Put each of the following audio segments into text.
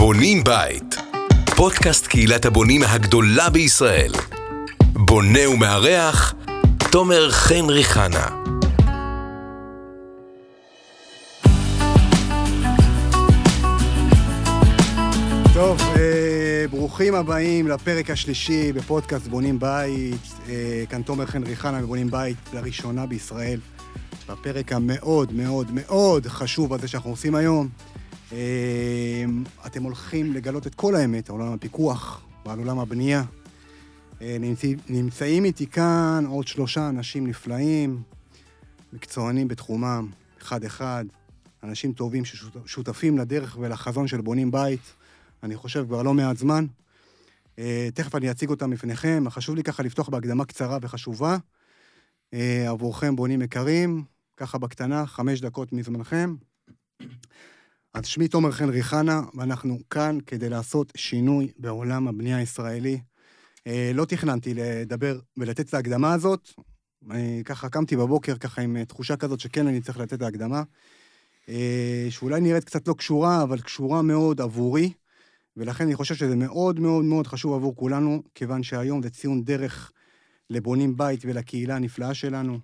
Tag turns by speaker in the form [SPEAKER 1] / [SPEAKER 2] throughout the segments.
[SPEAKER 1] בונים בית, פודקאסט קהילת הבונים הגדולה בישראל. בונה ומארח, תומר חן ריחנה.
[SPEAKER 2] טוב, אה, ברוכים הבאים לפרק השלישי בפודקאסט בונים בית. אה, כאן תומר חן ריחנה בבונים בית לראשונה בישראל. בפרק המאוד מאוד מאוד חשוב הזה שאנחנו עושים היום. אה, אתם הולכים לגלות את כל האמת על עולם הפיקוח ועל עולם הבנייה. אה, נמצא, נמצאים איתי כאן עוד שלושה אנשים נפלאים, מקצוענים בתחומם, אחד-אחד, אנשים טובים ששותפים לדרך ולחזון של בונים בית, אני חושב כבר לא מעט זמן. אה, תכף אני אציג אותם בפניכם, חשוב לי ככה לפתוח בהקדמה קצרה וחשובה. עבורכם בונים יקרים, ככה בקטנה, חמש דקות מזמנכם. אז שמי תומר חן ריחנה, ואנחנו כאן כדי לעשות שינוי בעולם הבנייה הישראלי. אה, לא תכננתי לדבר ולתת את ההקדמה הזאת. אה, ככה קמתי בבוקר, ככה עם תחושה כזאת שכן אני צריך לתת את ההקדמה. אה, שאולי נראית קצת לא קשורה, אבל קשורה מאוד עבורי, ולכן אני חושב שזה מאוד מאוד מאוד חשוב עבור כולנו, כיוון שהיום זה ציון דרך לבונים בית ולקהילה הנפלאה שלנו.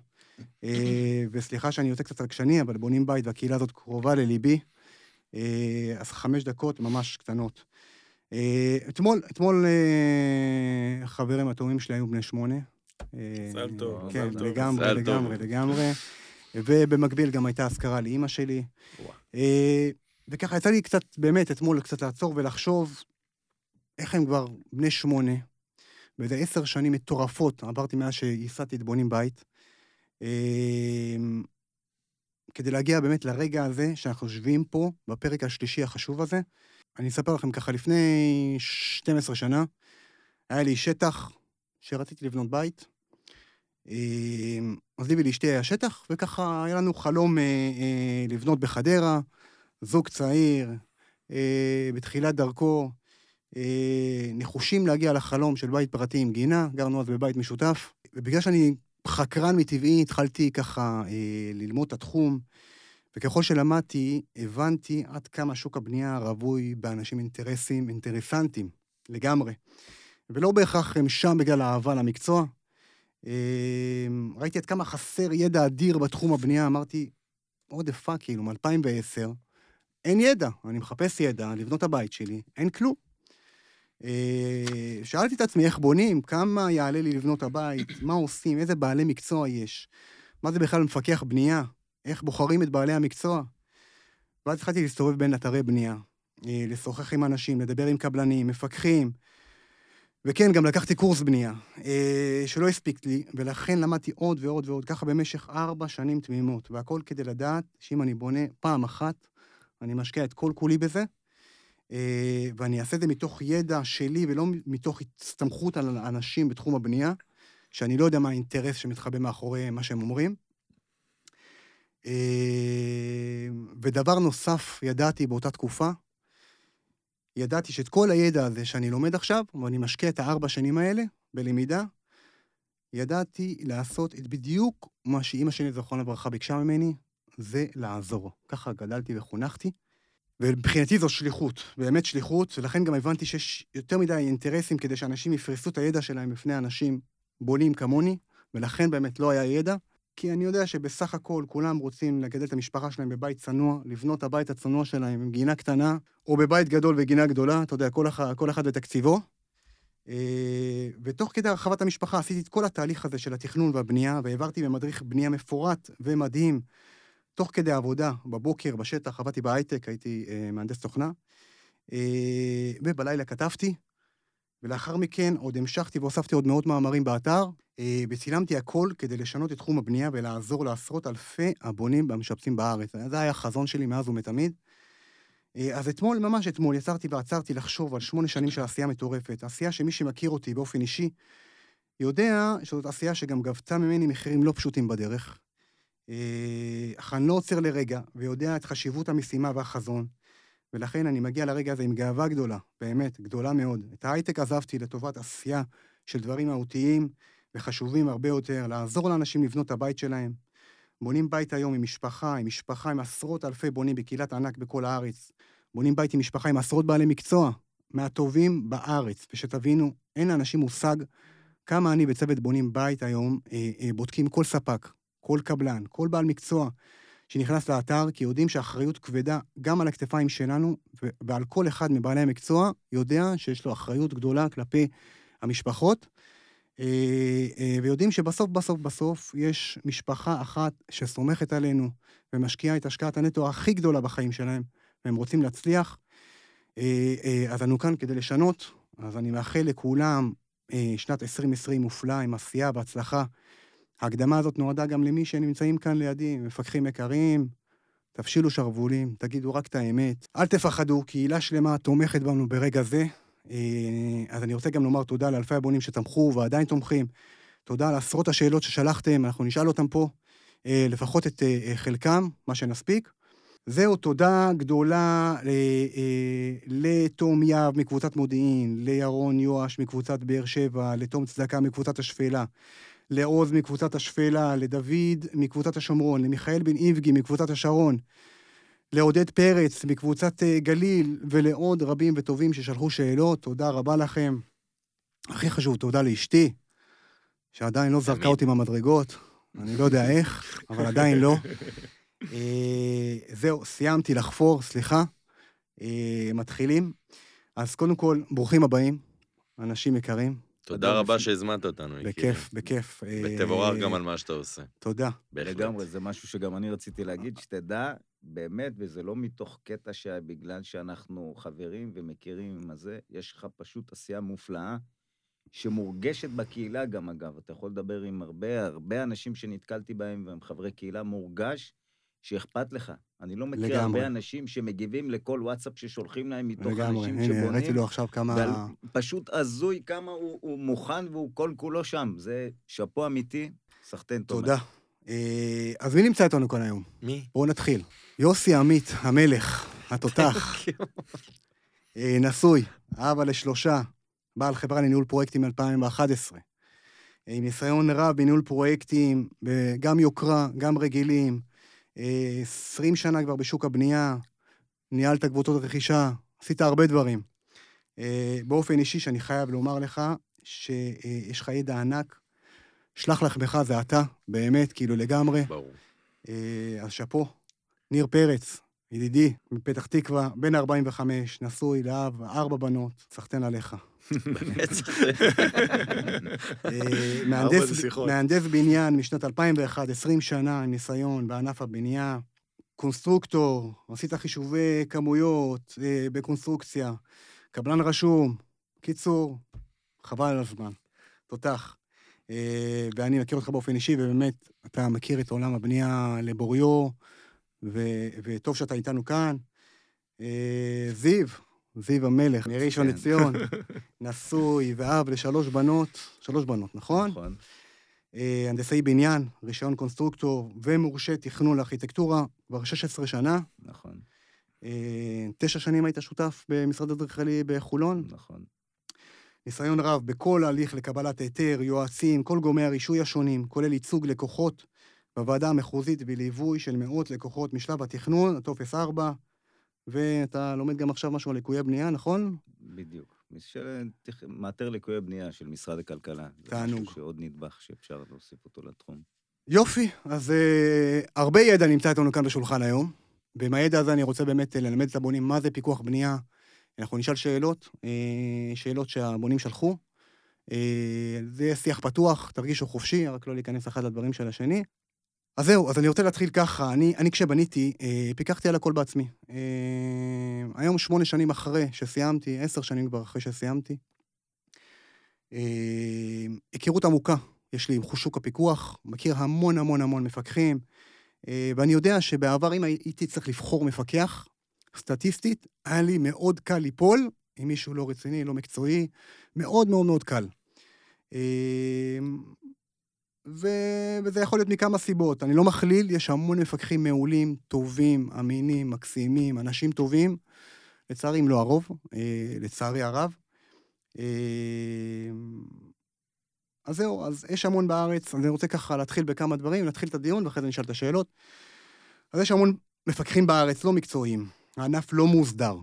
[SPEAKER 2] וסליחה שאני יוצא קצת רגשני, אבל בונים בית והקהילה הזאת קרובה לליבי. אה, אז חמש דקות ממש קטנות. אה, אתמול, אתמול אה, חברים התאומים שלי היו בני שמונה.
[SPEAKER 3] מזל טוב,
[SPEAKER 2] כן, לגמרי, לגמרי, לגמרי. ובמקביל גם הייתה אזכרה לאימא שלי. וככה יצא לי קצת, באמת, אתמול קצת לעצור ולחשוב איך הם כבר בני שמונה, ואיזה עשר שנים מטורפות עברתי מאז שייסדתי את בונים בית. כדי להגיע באמת לרגע הזה שאנחנו יושבים פה, בפרק השלישי החשוב הזה. אני אספר לכם ככה, לפני 12 שנה, היה לי שטח שרציתי לבנות בית. אמ, אז לי ולאשתי היה שטח, וככה היה לנו חלום אה, אה, לבנות בחדרה, זוג צעיר, אה, בתחילת דרכו, נחושים להגיע לחלום של בית פרטי עם גינה, גרנו אז בבית משותף, ובגלל שאני חקרן מטבעי, התחלתי ככה אה, ללמוד את התחום, וככל שלמדתי, הבנתי עד כמה שוק הבנייה רווי באנשים אינטרסים, אינטרסנטים, לגמרי. ולא בהכרח הם שם בגלל האהבה למקצוע. אה, ראיתי עד כמה חסר ידע אדיר בתחום הבנייה, אמרתי, what the fuck, כאילו, מ-2010, אין ידע, אני מחפש ידע, לבנות הבית שלי, אין כלום. אה, שאלתי את עצמי איך בונים, כמה יעלה לי לבנות הבית, מה עושים, איזה בעלי מקצוע יש, מה זה בכלל מפקח בנייה, איך בוחרים את בעלי המקצוע. ואז התחלתי להסתובב בין אתרי בנייה, אה, לשוחח עם אנשים, לדבר עם קבלנים, מפקחים, וכן, גם לקחתי קורס בנייה, אה, שלא הספיק לי, ולכן למדתי עוד ועוד ועוד, ככה במשך ארבע שנים תמימות, והכל כדי לדעת שאם אני בונה פעם אחת, אני משקיע את כל כולי בזה, ואני אעשה את זה מתוך ידע שלי ולא מתוך הסתמכות על אנשים בתחום הבנייה, שאני לא יודע מה האינטרס שמתחבא מאחורי מה שהם אומרים. אה, ודבר נוסף ידעתי באותה תקופה, ידעתי שאת כל הידע הזה שאני לומד עכשיו, ואני משקיע את הארבע שנים האלה בלמידה, ידעתי לעשות את בדיוק מה שאימא שלי, זכרונה לברכה, ביקשה ממני, זה לעזור. ככה גדלתי וחונכתי. ומבחינתי זו שליחות, באמת שליחות, ולכן גם הבנתי שיש יותר מדי אינטרסים כדי שאנשים יפרסו את הידע שלהם בפני אנשים בונים כמוני, ולכן באמת לא היה ידע, כי אני יודע שבסך הכל כולם רוצים לגדל את המשפחה שלהם בבית צנוע, לבנות הבית הצנוע שלהם עם גינה קטנה, או בבית גדול וגינה גדולה, אתה יודע, כל, אחד, כל אחד בתקציבו. אה, ותוך כדי הרחבת המשפחה עשיתי את כל התהליך הזה של התכנון והבנייה, והעברתי במדריך בנייה מפורט ומדהים תוך כדי עבודה, בבוקר, בשטח, עבדתי בהייטק, הייתי אה, מהנדס תוכנה, אה, ובלילה כתבתי, ולאחר מכן עוד המשכתי והוספתי עוד מאות מאמרים באתר, אה, וצילמתי הכל כדי לשנות את תחום הבנייה ולעזור לעשרות אלפי הבונים והמשפצים בארץ. זה היה החזון שלי מאז ומתמיד. אה, אז אתמול, ממש אתמול, יצרתי ועצרתי לחשוב על שמונה שנים של עשייה מטורפת. עשייה שמי שמכיר אותי באופן אישי, יודע שזאת עשייה שגם גבתה ממני מחירים לא פשוטים בדרך. אה, אך אני לא עוצר לרגע, ויודע את חשיבות המשימה והחזון, ולכן אני מגיע לרגע הזה עם גאווה גדולה, באמת, גדולה מאוד. את ההייטק עזבתי לטובת עשייה של דברים מהותיים וחשובים הרבה יותר, לעזור לאנשים לבנות את הבית שלהם. בונים בית היום עם משפחה, עם משפחה, עם עשרות אלפי בונים בקהילת ענק בכל הארץ. בונים בית עם משפחה עם עשרות בעלי מקצוע, מהטובים בארץ. ושתבינו, אין לאנשים מושג כמה אני בצוות בונים בית היום, אה, אה, בודקים כל ספק, כל קבלן, כל בעל מקצוע שנכנס לאתר, כי יודעים שהאחריות כבדה גם על הכתפיים שלנו, ועל כל אחד מבעלי המקצוע יודע שיש לו אחריות גדולה כלפי המשפחות. אה, אה, ויודעים שבסוף, בסוף, בסוף, יש משפחה אחת שסומכת עלינו ומשקיעה את השקעת הנטו הכי גדולה בחיים שלהם, והם רוצים להצליח. אה, אז אנו כאן כדי לשנות, אז אני מאחל לכולם שנת 2020 מופלאה, עם עשייה והצלחה. ההקדמה הזאת נועדה גם למי שנמצאים כאן לידי, מפקחים יקרים, תפשילו שרוולים, תגידו רק את האמת. אל תפחדו, קהילה שלמה תומכת בנו ברגע זה. אה, אז אני רוצה גם לומר תודה לאלפי הבונים שתמכו ועדיין תומכים. תודה על עשרות השאלות ששלחתם, אנחנו נשאל אותם פה, אה, לפחות את אה, חלקם, מה שנספיק. זהו, תודה גדולה לתום יהב מקבוצת מודיעין, לירון יואש מקבוצת באר שבע, לתום צדקה מקבוצת השפלה, לעוז מקבוצת השפלה, לדוד מקבוצת השומרון, למיכאל בן איבגי מקבוצת השרון, לעודד פרץ מקבוצת אה, גליל, ולעוד רבים וטובים ששלחו שאלות. תודה רבה לכם. הכי חשוב, תודה לאשתי, שעדיין לא זרקה אותי מהמדרגות. אני לא יודע איך, אבל עדיין לא. אה, זהו, סיימתי לחפור, סליחה. אה, מתחילים. אז קודם כל, ברוכים הבאים, אנשים יקרים.
[SPEAKER 4] תודה רבה שהזמנת אותנו.
[SPEAKER 2] בכיף, בכיף.
[SPEAKER 4] ותבורך גם על מה שאתה עושה.
[SPEAKER 2] תודה.
[SPEAKER 5] לגמרי, זה משהו שגם אני רציתי להגיד, שתדע באמת, וזה לא מתוך קטע שבגלל שאנחנו חברים ומכירים עם הזה, יש לך פשוט עשייה מופלאה, שמורגשת בקהילה גם, אגב. אתה יכול לדבר עם הרבה, הרבה אנשים שנתקלתי בהם, והם חברי קהילה, מורגש שאכפת לך. אני לא מכיר לגמרי. הרבה אנשים שמגיבים לכל וואטסאפ ששולחים להם מתוך לגמרי. אנשים הנה, שבונים.
[SPEAKER 2] לגמרי, הנה, לו עכשיו כמה...
[SPEAKER 5] פשוט הזוי כמה הוא, הוא מוכן והוא כל כולו שם. זה שאפו אמיתי, סחטיין תומר.
[SPEAKER 2] תודה. אה, אז מי נמצא איתנו כאן היום?
[SPEAKER 4] מי?
[SPEAKER 2] בואו נתחיל. יוסי עמית, המלך, התותח. אה, נשוי, אבא לשלושה, בעל חברה לניהול פרויקטים מ-2011. אה, עם ניסיון רב בניהול פרויקטים, גם יוקרה, גם רגילים. 20 שנה כבר בשוק הבנייה, ניהלת קבוצות רכישה, עשית הרבה דברים. באופן אישי, שאני חייב לומר לך, שיש לך ידע ענק שלח לחמך זה אתה, באמת, כאילו לגמרי.
[SPEAKER 4] ברור.
[SPEAKER 2] אה, אז שאפו. ניר פרץ, ידידי, מפתח תקווה, בן 45, נשוי ואב לארבע בנות, סחטיין עליך. אה, מהנדס בניין משנת 2001, 20 שנה, עם ניסיון בענף הבנייה. קונסטרוקטור, עשית חישובי כמויות אה, בקונסטרוקציה, קבלן רשום. קיצור, חבל על הזמן. תותח. אה, ואני מכיר אותך באופן אישי, ובאמת, אתה מכיר את עולם הבנייה לבוריו, וטוב שאתה איתנו כאן. זיו, זיו המלך, מראשון כן. לציון, נשוי ואב לשלוש בנות, שלוש בנות, נכון?
[SPEAKER 5] נכון.
[SPEAKER 2] אה, הנדסאי בניין, רישיון קונסטרוקטור ומורשה תכנון לארכיטקטורה כבר 16 שנה.
[SPEAKER 5] נכון.
[SPEAKER 2] תשע שנים היית שותף במשרד אדריכלי בחולון.
[SPEAKER 5] נכון.
[SPEAKER 2] ניסיון רב בכל ההליך לקבלת היתר, יועצים, כל גורמי הרישוי השונים, כולל ייצוג לקוחות בוועדה המחוזית וליווי של מאות לקוחות משלב התכנון, הטופס 4, ואתה לומד גם עכשיו משהו על ליקויי בנייה, נכון?
[SPEAKER 5] בדיוק. מאתר ליקויי בנייה של משרד הכלכלה.
[SPEAKER 2] תענוג.
[SPEAKER 5] זה משהו שעוד נדבך שאפשר להוסיף אותו לתחום.
[SPEAKER 2] יופי, אז uh, הרבה ידע נמצא איתנו כאן בשולחן היום. ועם הידע הזה אני רוצה באמת ללמד את הבונים מה זה פיקוח בנייה, אנחנו נשאל שאלות, אה, שאלות שהבונים שלחו. אה, זה שיח פתוח, תרגישו חופשי, רק לא להיכנס אחד לדברים של השני. אז זהו, אז אני רוצה להתחיל ככה. אני, אני כשבניתי, אה, פיקחתי על הכל בעצמי. היום, שמונה שנים אחרי שסיימתי, עשר שנים כבר אחרי שסיימתי, היכרות עמוקה יש לי עם שוק הפיקוח, מכיר המון המון המון מפקחים, ואני יודע שבעבר אם הייתי צריך לבחור מפקח, סטטיסטית, היה לי מאוד קל ליפול עם מישהו לא רציני, לא מקצועי, מאוד מאוד מאוד קל. ו... וזה יכול להיות מכמה סיבות. אני לא מכליל, יש המון מפקחים מעולים, טובים, אמינים, מקסימים, אנשים טובים. לצערי, אם לא הרוב, אה, לצערי הרב. אמ, אז זהו, אז יש המון בארץ, אני רוצה ככה להתחיל בכמה דברים, להתחיל את הדיון, ואחרי זה נשאל את השאלות. אז יש המון מפקחים בארץ לא מקצועיים, הענף לא מוסדר.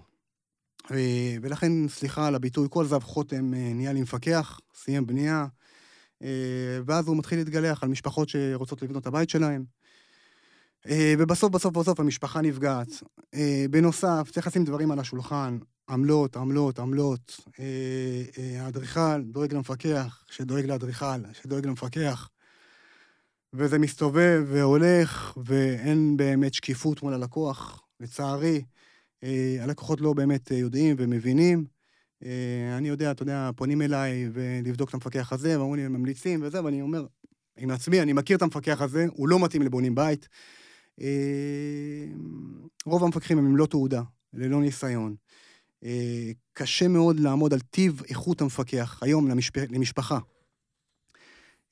[SPEAKER 2] אה, ולכן, סליחה על הביטוי, כל זב חוטם אה, נהיה לי מפקח, סיים בנייה, אה, ואז הוא מתחיל להתגלח על משפחות שרוצות לבנות את הבית שלהם. ובסוף, בסוף, בסוף המשפחה נפגעת. בנוסף, צריך לשים דברים על השולחן, עמלות, עמלות, עמלות. האדריכל דואג למפקח, שדואג לאדריכל, שדואג למפקח. וזה מסתובב והולך, ואין באמת שקיפות מול הלקוח, לצערי. אה, הלקוחות לא באמת אה, יודעים ומבינים. אה, אני יודע, אתה יודע, פונים אליי ולבדוק את המפקח הזה, ואומרים לי, הם ממליצים וזה, ואני אומר, עם עצמי, אני מכיר את המפקח הזה, הוא לא מתאים לבונים בית. רוב המפקחים הם ללא תעודה, ללא ניסיון. קשה מאוד לעמוד על טיב איכות המפקח היום למשפ... למשפחה.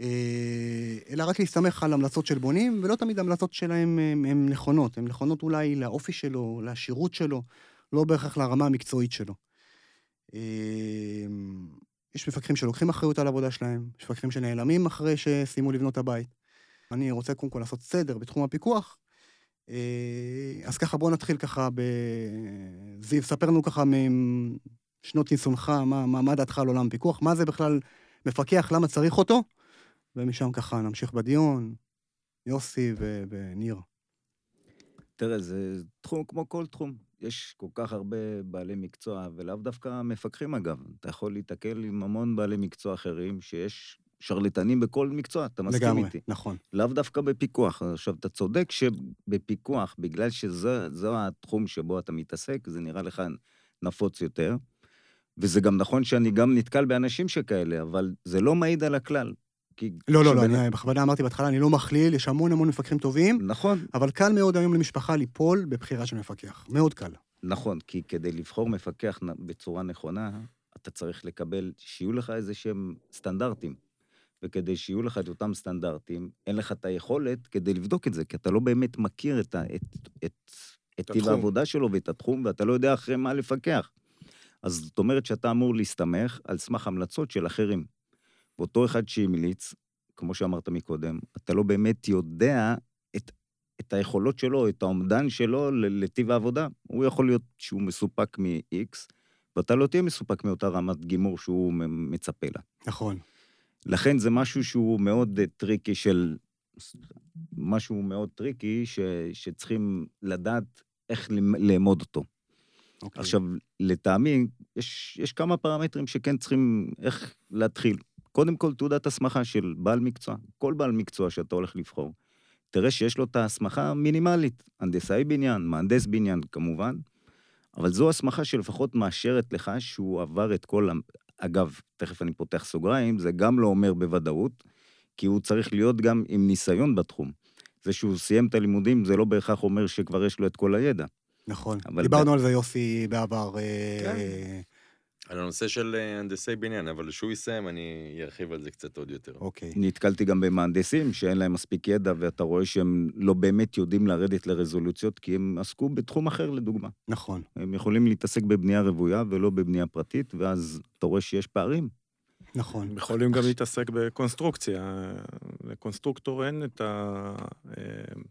[SPEAKER 2] אה, אלא רק להסתמך על המלצות של בונים, ולא תמיד המלצות שלהם הן נכונות. הן נכונות אולי לאופי שלו, לשירות שלו, לא בהכרח לרמה המקצועית שלו. אה, יש מפקחים שלוקחים אחריות על העבודה שלהם, יש מפקחים שנעלמים אחרי שסיימו לבנות הבית. אני רוצה קודם כל לעשות סדר בתחום הפיקוח. אה, אז ככה, בואו נתחיל ככה ב... זיו, ספר לנו ככה משנות ניסיונך, מה, מה, מה דעתך על עולם הפיקוח, מה זה בכלל מפקח, למה צריך אותו, ומשם ככה נמשיך בדיון, יוסי ו- וניר.
[SPEAKER 5] תראה, זה תחום כמו כל תחום. יש כל כך הרבה בעלי מקצוע, ולאו דווקא מפקחים אגב. אתה יכול להתקל עם המון בעלי מקצוע אחרים, שיש שרלטנים בכל מקצוע, אתה מסכים
[SPEAKER 2] לגמרי,
[SPEAKER 5] איתי.
[SPEAKER 2] נכון.
[SPEAKER 5] לאו דווקא בפיקוח. עכשיו, אתה צודק שבפיקוח, בגלל שזה התחום שבו אתה מתעסק, זה נראה לך נפוץ יותר. וזה גם נכון שאני גם נתקל באנשים שכאלה, אבל זה לא מעיד על הכלל.
[SPEAKER 2] כי... לא, לא, לא, אני בכוונה אמרתי בהתחלה, אני לא מכליל, יש המון המון מפקחים טובים.
[SPEAKER 5] נכון.
[SPEAKER 2] אבל קל מאוד היום למשפחה ליפול בבחירה של מפקח. מאוד קל.
[SPEAKER 5] נכון, כי כדי לבחור מפקח בצורה נכונה, אתה צריך לקבל, שיהיו לך איזה שהם סטנדרטים. וכדי שיהיו לך את אותם סטנדרטים, אין לך את היכולת כדי לבדוק את זה, כי אתה לא באמת מכיר את, ה, את, את, את טיב העבודה שלו ואת התחום, ואתה לא יודע אחרי מה לפקח. אז זאת אומרת שאתה אמור להסתמך על סמך המלצות של אחרים. ואותו אחד שהמליץ, כמו שאמרת מקודם, אתה לא באמת יודע את, את היכולות שלו, את האומדן שלו לטיב העבודה. הוא יכול להיות שהוא מסופק מ-X, ואתה לא תהיה מסופק מאותה רמת גימור שהוא מצפה לה.
[SPEAKER 2] נכון.
[SPEAKER 5] לכן זה משהו שהוא מאוד אה, tricky של... משהו מאוד tricky ש, שצריכים לדעת איך לאמוד אותו. Okay. אוקיי. עכשיו, לטעמי, יש, יש כמה פרמטרים שכן צריכים איך להתחיל. קודם כל, תעודת הסמכה של בעל מקצוע. כל בעל מקצוע שאתה הולך לבחור, תראה שיש לו את ההסמכה המינימלית. הנדסאי בניין, מהנדס בניין, כמובן, אבל זו הסמכה שלפחות מאשרת לך שהוא עבר את כל... אגב, תכף אני פותח סוגריים, זה גם לא אומר בוודאות, כי הוא צריך להיות גם עם ניסיון בתחום. זה שהוא סיים את הלימודים, זה לא בהכרח אומר שכבר יש לו את כל הידע.
[SPEAKER 2] נכון. דיברנו ב... על זה, יוסי, בעבר. אה, כן.
[SPEAKER 4] על הנושא של אה, הנדסי בניין, אבל כשהוא יסיים, אני ארחיב על זה קצת עוד יותר.
[SPEAKER 5] אוקיי. נתקלתי גם במהנדסים שאין להם מספיק ידע, ואתה רואה שהם לא באמת יודעים לרדת לרזולוציות, כי הם עסקו בתחום אחר, לדוגמה.
[SPEAKER 2] נכון.
[SPEAKER 5] הם יכולים להתעסק בבנייה רוויה ולא בבנייה פרטית, ואז אתה רואה שיש פערים.
[SPEAKER 2] נכון.
[SPEAKER 3] הם יכולים גם להתעסק בקונסטרוקציה. לקונסטרוקטור אין את, ה... אה,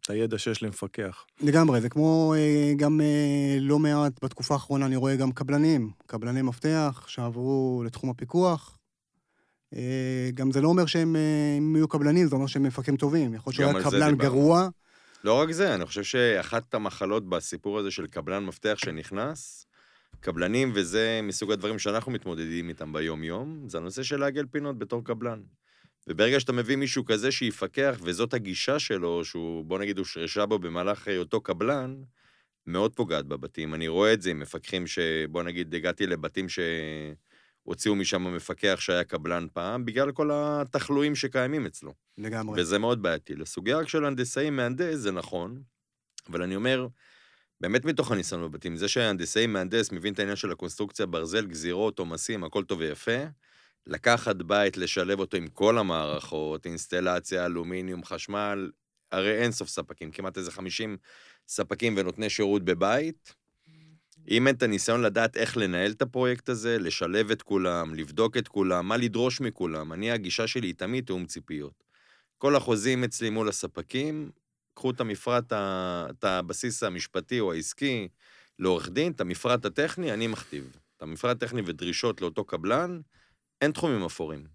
[SPEAKER 3] את הידע שיש למפקח.
[SPEAKER 2] לגמרי, זה כמו אה, גם אה, לא מעט בתקופה האחרונה אני רואה גם קבלנים, קבלני מפתח שעברו לתחום הפיקוח. גם זה לא אומר שהם יהיו קבלנים, זה אומר שהם מפקחים טובים. יכול להיות שהוא היה קבלן גרוע.
[SPEAKER 4] לא רק זה, אני חושב שאחת המחלות בסיפור הזה של קבלן מפתח שנכנס, קבלנים, וזה מסוג הדברים שאנחנו מתמודדים איתם ביום-יום, זה הנושא של לעגל פינות בתור קבלן. וברגע שאתה מביא מישהו כזה שיפקח, וזאת הגישה שלו, שהוא, בוא נגיד, הושרשה בו במהלך היותו קבלן, מאוד פוגעת בבתים. אני רואה את זה עם מפקחים ש... בוא נגיד, הגעתי לבתים שהוציאו משם מפקח שהיה קבלן פעם, בגלל כל התחלואים שקיימים אצלו.
[SPEAKER 2] לגמרי.
[SPEAKER 4] וזה מאוד בעייתי. לסוגיה רק של הנדסאי מהנדס, זה נכון, אבל אני אומר, באמת מתוך הניסיון בבתים, זה שהנדסאי מהנדס מבין את העניין של הקונסטרוקציה, ברזל, גזירות, עומסים, הכל טוב ויפה, לקחת בית, לשלב אותו עם כל המערכות, אינסטלציה, אלומיניום, חשמל, הרי אין סוף ספקים, כמעט איזה 50 ספקים ונותני שירות בבית. אם אין את הניסיון לדעת איך לנהל את הפרויקט הזה, לשלב את כולם, לבדוק את כולם, מה לדרוש מכולם, אני, הגישה שלי היא תמיד תיאום ציפיות. כל החוזים אצלי מול הספקים, קחו את המפרט, את הבסיס המשפטי או העסקי, לעורך דין, את המפרט הטכני, אני מכתיב. את המפרט הטכני ודרישות לאותו קבלן, אין תחומים אפורים.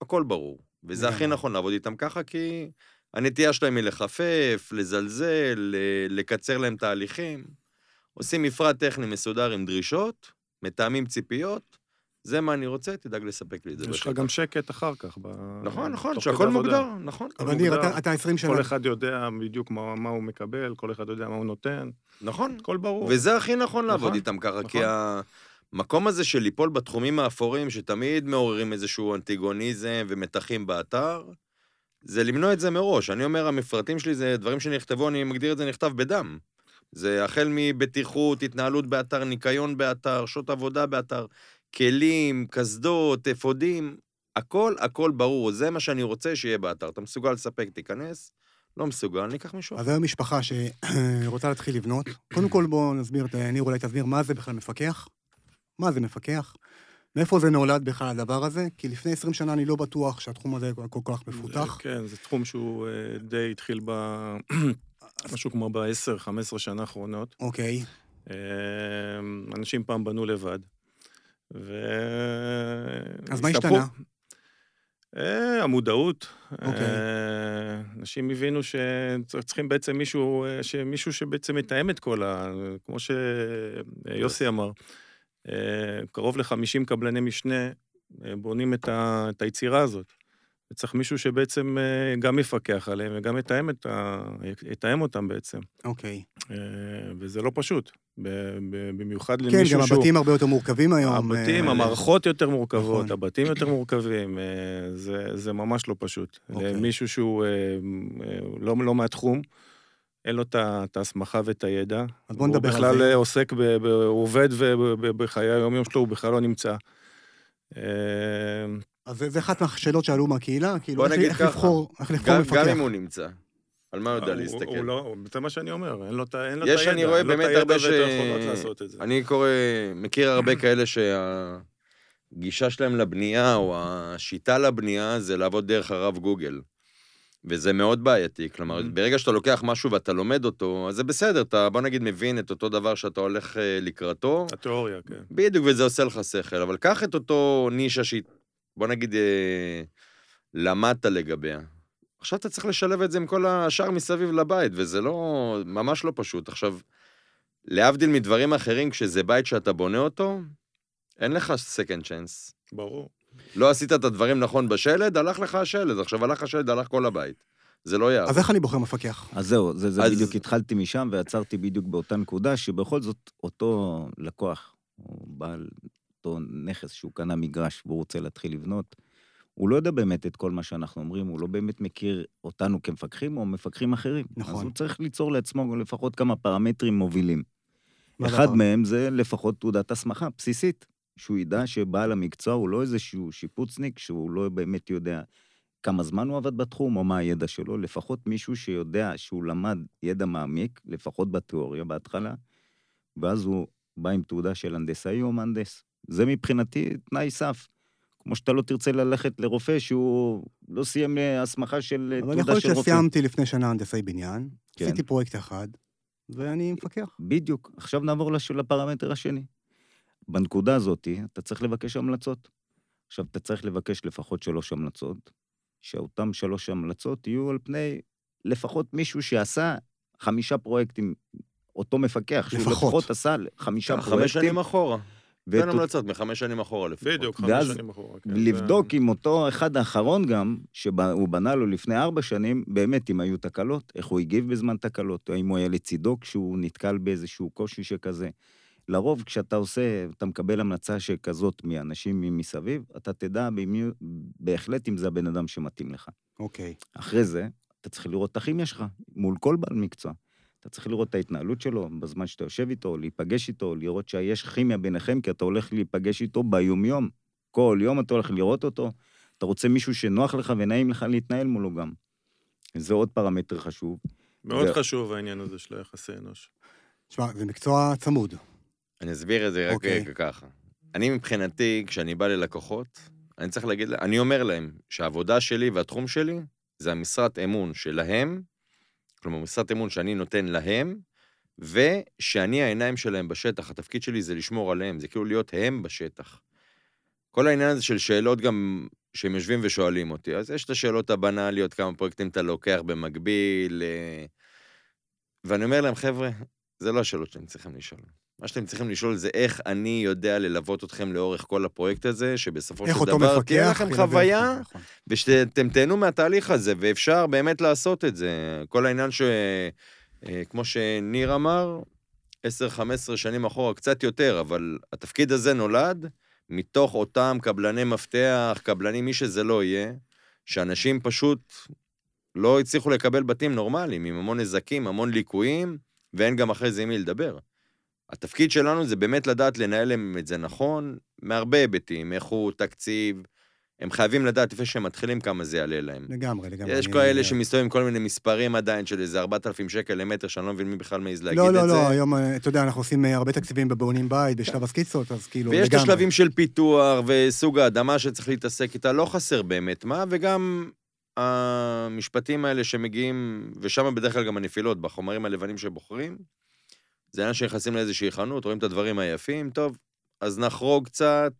[SPEAKER 4] הכל ברור. וזה הכי. נכון לעבוד איתם ככה, כי הנטייה שלהם היא לחפף, לזלזל, לקצר להם תהליכים. עושים מפרט טכני מסודר עם דרישות, מתאמים ציפיות, זה מה אני רוצה, תדאג לספק לי את זה.
[SPEAKER 3] יש לך. גם שקט אחר כך. ב-
[SPEAKER 4] נכון, נכון, שהכל. מוגדר, נכון.
[SPEAKER 2] אבל ניר,
[SPEAKER 3] מוגדר.
[SPEAKER 2] אתה- אתה 20 שנה.
[SPEAKER 3] כל אחד יודע בדיוק מה, מה הוא מקבל, כל אחד יודע מה הוא נותן,
[SPEAKER 4] נכון.
[SPEAKER 3] הכל ברור.
[SPEAKER 4] וזה הכי נכון לעבוד
[SPEAKER 3] נכון,
[SPEAKER 4] איתם ככה, כי
[SPEAKER 3] נכון.
[SPEAKER 4] המקום הזה של ליפול בתחומים האפורים, שתמיד מעוררים איזשהו אנטיגוניזם ומתחים באתר, זה למנוע את זה מראש. אני אומר, המפרטים שלי זה דברים שנכתבו, אני מגדיר את זה נכתב בדם. זה החל מבטיחות, התנהלות באתר, ניקיון באתר, שעות עבודה באתר, כלים, קסדות, אפודים, הכל, הכל ברור. זה מה שאני רוצה שיהיה באתר. אתה מסוגל לספק, תיכנס, לא מסוגל, ניקח מישהו אחר.
[SPEAKER 2] אז היום משפחה שרוצה להתחיל לבנות, קודם כל בואו נסביר, ניר אולי תסביר מה זה בכלל מפקח. מה זה מפקח? מאיפה זה נולד בכלל הדבר הזה? כי לפני 20 שנה אני לא בטוח שהתחום הזה כל כך מפותח.
[SPEAKER 3] כן, זה תחום שהוא אה, די התחיל ב... משהו כמו ב-10-15 שנה האחרונות.
[SPEAKER 2] אוקיי,
[SPEAKER 3] אה, אנשים פעם בנו לבד. ו...
[SPEAKER 2] אז מה. השתנה?
[SPEAKER 3] אה, המודעות.
[SPEAKER 2] אוקיי.
[SPEAKER 3] אה, אנשים הבינו שצריכים בעצם מישהו, אה, שמישהו שבעצם מתאם את כל ה... כמו שיוסי אמר, קרוב ל-50 קבלני משנה בונים את, ה... את היצירה הזאת. וצריך מישהו שבעצם אה, גם יפקח עליהם וגם יתאם, את ה... יתאם אותם בעצם.
[SPEAKER 2] אוקיי.
[SPEAKER 3] אה, וזה לא פשוט. במיוחד
[SPEAKER 2] כן,
[SPEAKER 3] למישהו
[SPEAKER 2] גם
[SPEAKER 3] שהוא...
[SPEAKER 2] הבתים הרבה יותר מורכבים היום.
[SPEAKER 3] הבתים,
[SPEAKER 2] אה,
[SPEAKER 3] המערכות יותר מורכבות,
[SPEAKER 2] נכון.
[SPEAKER 3] הבתים יותר מורכבים, זה, זה ממש לא פשוט.
[SPEAKER 2] אוקיי.
[SPEAKER 3] למישהו שהוא לא, לא מהתחום, אין לו את ההסמכה ואת הידע.
[SPEAKER 2] אז בוא נדבר על
[SPEAKER 3] הוא בכלל
[SPEAKER 2] זה.
[SPEAKER 3] עוסק, ב, ב, הוא עובד ובחיי היום-יום שלו הוא בכלל לא נמצא.
[SPEAKER 2] אז זה אחת מהשאלות שעלו מהקהילה, כאילו,
[SPEAKER 4] בוא
[SPEAKER 2] איך-
[SPEAKER 4] נגיד
[SPEAKER 2] איך
[SPEAKER 4] ככה,
[SPEAKER 2] לבחור איך לבחור
[SPEAKER 4] גם,
[SPEAKER 2] מפקח.
[SPEAKER 4] גם אם הוא נמצא. על מה הוא יודע להסתכל?
[SPEAKER 3] הוא לא, זה מה שאני אומר, אין לו את ה- אין לו את
[SPEAKER 4] יש,
[SPEAKER 3] הידע.
[SPEAKER 4] אני רואה
[SPEAKER 3] אין לו את
[SPEAKER 4] באמת
[SPEAKER 3] הידע
[SPEAKER 4] הרבה ש... אני קורא, מכיר הרבה כאלה שהגישה שלהם לבנייה, או השיטה לבנייה, זה לעבוד דרך הרב גוגל. וזה מאוד בעייתי, כלומר,
[SPEAKER 3] Mhm.
[SPEAKER 4] ברגע שאתה לוקח משהו ואתה לומד אותו, אז זה בסדר, אתה בוא נגיד מבין את אותו דבר שאתה הולך אה, לקראתו,
[SPEAKER 3] התיאוריה, כן.
[SPEAKER 4] בדיוק, וזה עושה לך שכל, אבל קח את אותו נישה שהיא, בוא נגיד, אה, למדת לגביה. עכשיו אתה צריך לשלב את זה עם כל השאר מסביב לבית, וזה לא, ממש לא פשוט. עכשיו, להבדיל מדברים אחרים, כשזה בית שאתה בונה אותו, אין לך second chance.
[SPEAKER 3] ברור.
[SPEAKER 4] לא עשית את הדברים נכון בשלד, הלך לך השלד. עכשיו הלך השלד, הלך כל הבית. זה לא יעבוד.
[SPEAKER 2] אז איך אני בוחר מפקח?
[SPEAKER 5] אז זהו, זה, זה
[SPEAKER 4] אז-
[SPEAKER 5] בדיוק התחלתי משם ועצרתי בדיוק באותה נקודה, שבכל זאת אותו לקוח, או בעל אותו נכס שהוא קנה מגרש והוא רוצה להתחיל לבנות, הוא לא יודע באמת את כל מה שאנחנו אומרים, הוא לא באמת מכיר אותנו כמפקחים או מפקחים אחרים.
[SPEAKER 2] נכון.
[SPEAKER 5] אז הוא צריך ליצור לעצמו לפחות כמה פרמטרים מובילים. אחד
[SPEAKER 2] הדבר?
[SPEAKER 5] מהם זה לפחות תעודת הסמכה בסיסית, שהוא ידע שבעל המקצוע הוא לא איזשהו שיפוצניק, שהוא לא באמת יודע כמה זמן הוא עבד בתחום או מה הידע שלו, לפחות מישהו שיודע שהוא למד ידע מעמיק, לפחות בתיאוריה בהתחלה, ואז הוא בא עם תעודה של הנדסאי או מהנדס. זה מבחינתי תנאי סף. כמו שאתה לא תרצה ללכת לרופא שהוא לא סיים אה, הסמכה של אה,
[SPEAKER 2] אבל יכול
[SPEAKER 5] תעודה
[SPEAKER 2] להיות
[SPEAKER 5] של רופא.
[SPEAKER 2] שסיימתי לפני שנה הנדסאי בניין,
[SPEAKER 5] כן.
[SPEAKER 2] עשיתי פרויקט אחד, ואני מפקח.
[SPEAKER 5] בדיוק. עכשיו נעבור. לפרמטר השני. בנקודה הזאת, אתה צריך לבקש המלצות. עכשיו, אתה צריך לבקש לפחות שלוש המלצות, שאותן שלוש המלצות יהיו על פני לפחות מישהו שעשה חמישה פרויקטים, אותו מפקח, שהוא
[SPEAKER 2] לפחות.
[SPEAKER 5] לפחות עשה חמישה
[SPEAKER 4] חמש
[SPEAKER 5] פרויקטים,
[SPEAKER 4] שנים אחורה. תן
[SPEAKER 5] ות-
[SPEAKER 4] המלצות מחמש שנים אחורה לפחות.
[SPEAKER 3] בדיוק, חמש
[SPEAKER 5] ואז
[SPEAKER 3] שנים אחורה. כן,
[SPEAKER 5] לבדוק
[SPEAKER 3] זה-
[SPEAKER 5] עם אותו אחד האחרון גם, שהוא בנה לו לפני ארבע שנים, באמת אם היו תקלות, איך הוא הגיב בזמן תקלות, האם הוא היה לצידו כשהוא נתקל באיזשהו קושי שכזה. לרוב כשאתה עושה, אתה מקבל המלצה שכזאת מאנשים מסביב, אתה תדע במי, בהחלט אם זה הבן אדם שמתאים לך.
[SPEAKER 2] אוקיי.
[SPEAKER 5] אחרי זה, אתה צריך לראות את הכימיה שלך, מול כל בעל מקצוע. אתה צריך לראות את ההתנהלות שלו בזמן שאתה יושב איתו, להיפגש איתו, לראות שיש כימיה ביניכם, כי אתה הולך להיפגש איתו ביומיום. כל יום אתה הולך לראות אותו. אתה רוצה מישהו שנוח לך ונעים לך להתנהל מולו גם. זה עוד פרמטר חשוב.
[SPEAKER 3] מאוד
[SPEAKER 5] ו-
[SPEAKER 3] חשוב העניין הזה של היחסי אנוש.
[SPEAKER 2] תשמע, זה מקצוע צמוד.
[SPEAKER 4] אני אסביר את זה רק
[SPEAKER 2] אוקיי.
[SPEAKER 4] okay. ככה. אני מבחינתי, כשאני בא ללקוחות, אני צריך להגיד, לה- אני אומר להם שהעבודה שלי והתחום שלי זה המשרת אמון שלהם, כלומר משרת אמון שאני נותן להם, ושאני העיניים שלהם בשטח, התפקיד שלי זה לשמור עליהם, זה כאילו להיות הם בשטח. כל העניין הזה של שאלות גם שהם יושבים ושואלים אותי, אז יש את השאלות הבנאליות, כמה פרויקטים אתה לוקח במקביל, אה, ואני אומר להם, חבר'ה, זה לא השאלות שאתם צריכים לשאול. מה שאתם צריכים לשאול זה איך אני יודע ללוות אתכם לאורך כל הפרויקט הזה, שבסופו של דבר. תהיה לכם חוויה,
[SPEAKER 2] נכון.
[SPEAKER 4] ושאתם תהנו מהתהליך הזה, ואפשר באמת לעשות את זה. כל העניין ש... אה, כמו שניר אמר, 10-15 שנים אחורה, קצת יותר, אבל התפקיד הזה נולד מתוך אותם קבלני מפתח, קבלנים, מי שזה לא יהיה, שאנשים פשוט לא הצליחו לקבל בתים נורמליים, עם המון נזקים, המון ליקויים, ואין גם אחרי זה עם מי לדבר. התפקיד שלנו זה באמת לדעת לנהל להם את זה נכון, מהרבה היבטים, איכות, תקציב. הם חייבים לדעת לפני שהם מתחילים כמה זה יעלה להם.
[SPEAKER 2] לגמרי, לגמרי.
[SPEAKER 4] יש
[SPEAKER 2] אני-
[SPEAKER 4] כאלה שמסתובבים עם כל מיני מספרים עדיין של איזה 4,000 שקל למטר, שאני לא מבין מי בכלל מעז להגיד
[SPEAKER 2] לא,
[SPEAKER 4] את
[SPEAKER 2] לא,
[SPEAKER 4] זה.
[SPEAKER 2] לא, היום, אה, אתה יודע, אנחנו עושים אה, הרבה תקציבים בבונים בית, בשלב הסקיצות, אז כאילו,
[SPEAKER 4] ויש את
[SPEAKER 2] לגמרי.
[SPEAKER 4] השלבים של פיתוח וסוג האדמה שצריך להתעסק איתה, לא חסר באמת מה, וגם המשפטים האלה שמגיעים, ושם בדרך כלל גם הנפילות, בחומרים הלבנים שבוחרים, זה עניין שנכנסים לאיזושהי חנות, רואים את הדברים היפים, טוב, אז נחרוג קצת,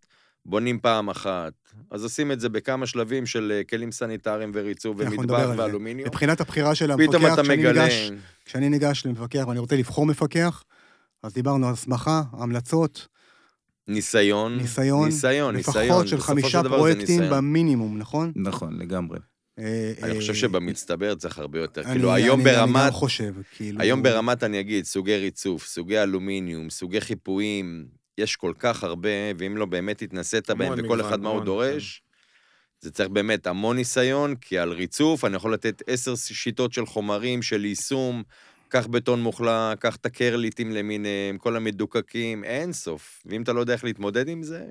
[SPEAKER 4] בונים פעם אחת. אז עושים את זה בכמה שלבים של אה, כלים סניטריים וריצוב ומטבח. ואלומיניום.
[SPEAKER 2] מבחינת הבחירה של המפקח,
[SPEAKER 4] פתאום אתה
[SPEAKER 2] כשאני
[SPEAKER 4] מגלה...
[SPEAKER 2] ניגש- כשאני ניגש למפקח ואני רוצה לבחור מפקח, אז דיברנו על הסמכה, המלצות,
[SPEAKER 4] ניסיון,
[SPEAKER 2] ניסיון,
[SPEAKER 4] ניסיון, ניסיון.
[SPEAKER 2] לפחות של חמישה פרויקטים
[SPEAKER 4] ניסיון.
[SPEAKER 2] במינימום, נכון?
[SPEAKER 5] נכון, לגמרי.
[SPEAKER 2] אה,
[SPEAKER 4] אני
[SPEAKER 2] אה,
[SPEAKER 4] חושב שבמצטבר צריך הרבה יותר.
[SPEAKER 2] אני-
[SPEAKER 4] כאילו, היום
[SPEAKER 2] אני- אני
[SPEAKER 4] ברמת...
[SPEAKER 2] גם חושב, כאילו...
[SPEAKER 4] היום ברמת, אני אגיד, סוגי ריצוף, סוגי אלומיניום, סוגי חיפויים, יש כל כך הרבה, ואם לא באמת התנסית בהם, וכל אחד מה הוא
[SPEAKER 3] המון,
[SPEAKER 4] דורש, זה צריך באמת המון ניסיון, כי על ריצוף אני יכול לתת עשר שיטות של חומרים, של יישום, קח בטון מוחלק, קח את הקרליטים למיניהם, כל המדוקקים, אין סוף. ואם אתה לא יודע איך להתמודד עם זה,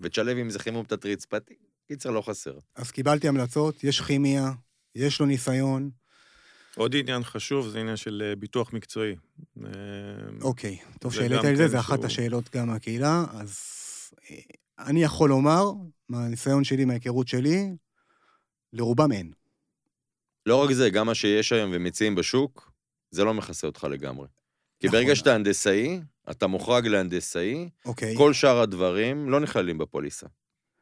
[SPEAKER 4] ותשלב עם זה חימום תת-רצפתי, קיצר לא חסר.
[SPEAKER 2] אז קיבלתי המלצות, יש כימיה, יש לו ניסיון,
[SPEAKER 3] עוד עניין חשוב זה עניין של אה, ביטוח מקצועי. אה,
[SPEAKER 2] אוקיי, טוב שהעלית את זה,
[SPEAKER 3] כן
[SPEAKER 2] זה אחת השאלות גם מהקהילה, אז אה, אני יכול לומר, מהניסיון שלי, מההיכרות שלי, לרובם אין.
[SPEAKER 4] לא רק זה, גם מה שיש היום ומציעים בשוק, זה לא מכסה אותך לגמרי. כי
[SPEAKER 2] נכון.
[SPEAKER 4] ברגע שאתה הנדסאי, אתה מוחרג להנדסאי,
[SPEAKER 2] אוקיי.
[SPEAKER 4] כל שאר הדברים לא נכללים בפוליסה.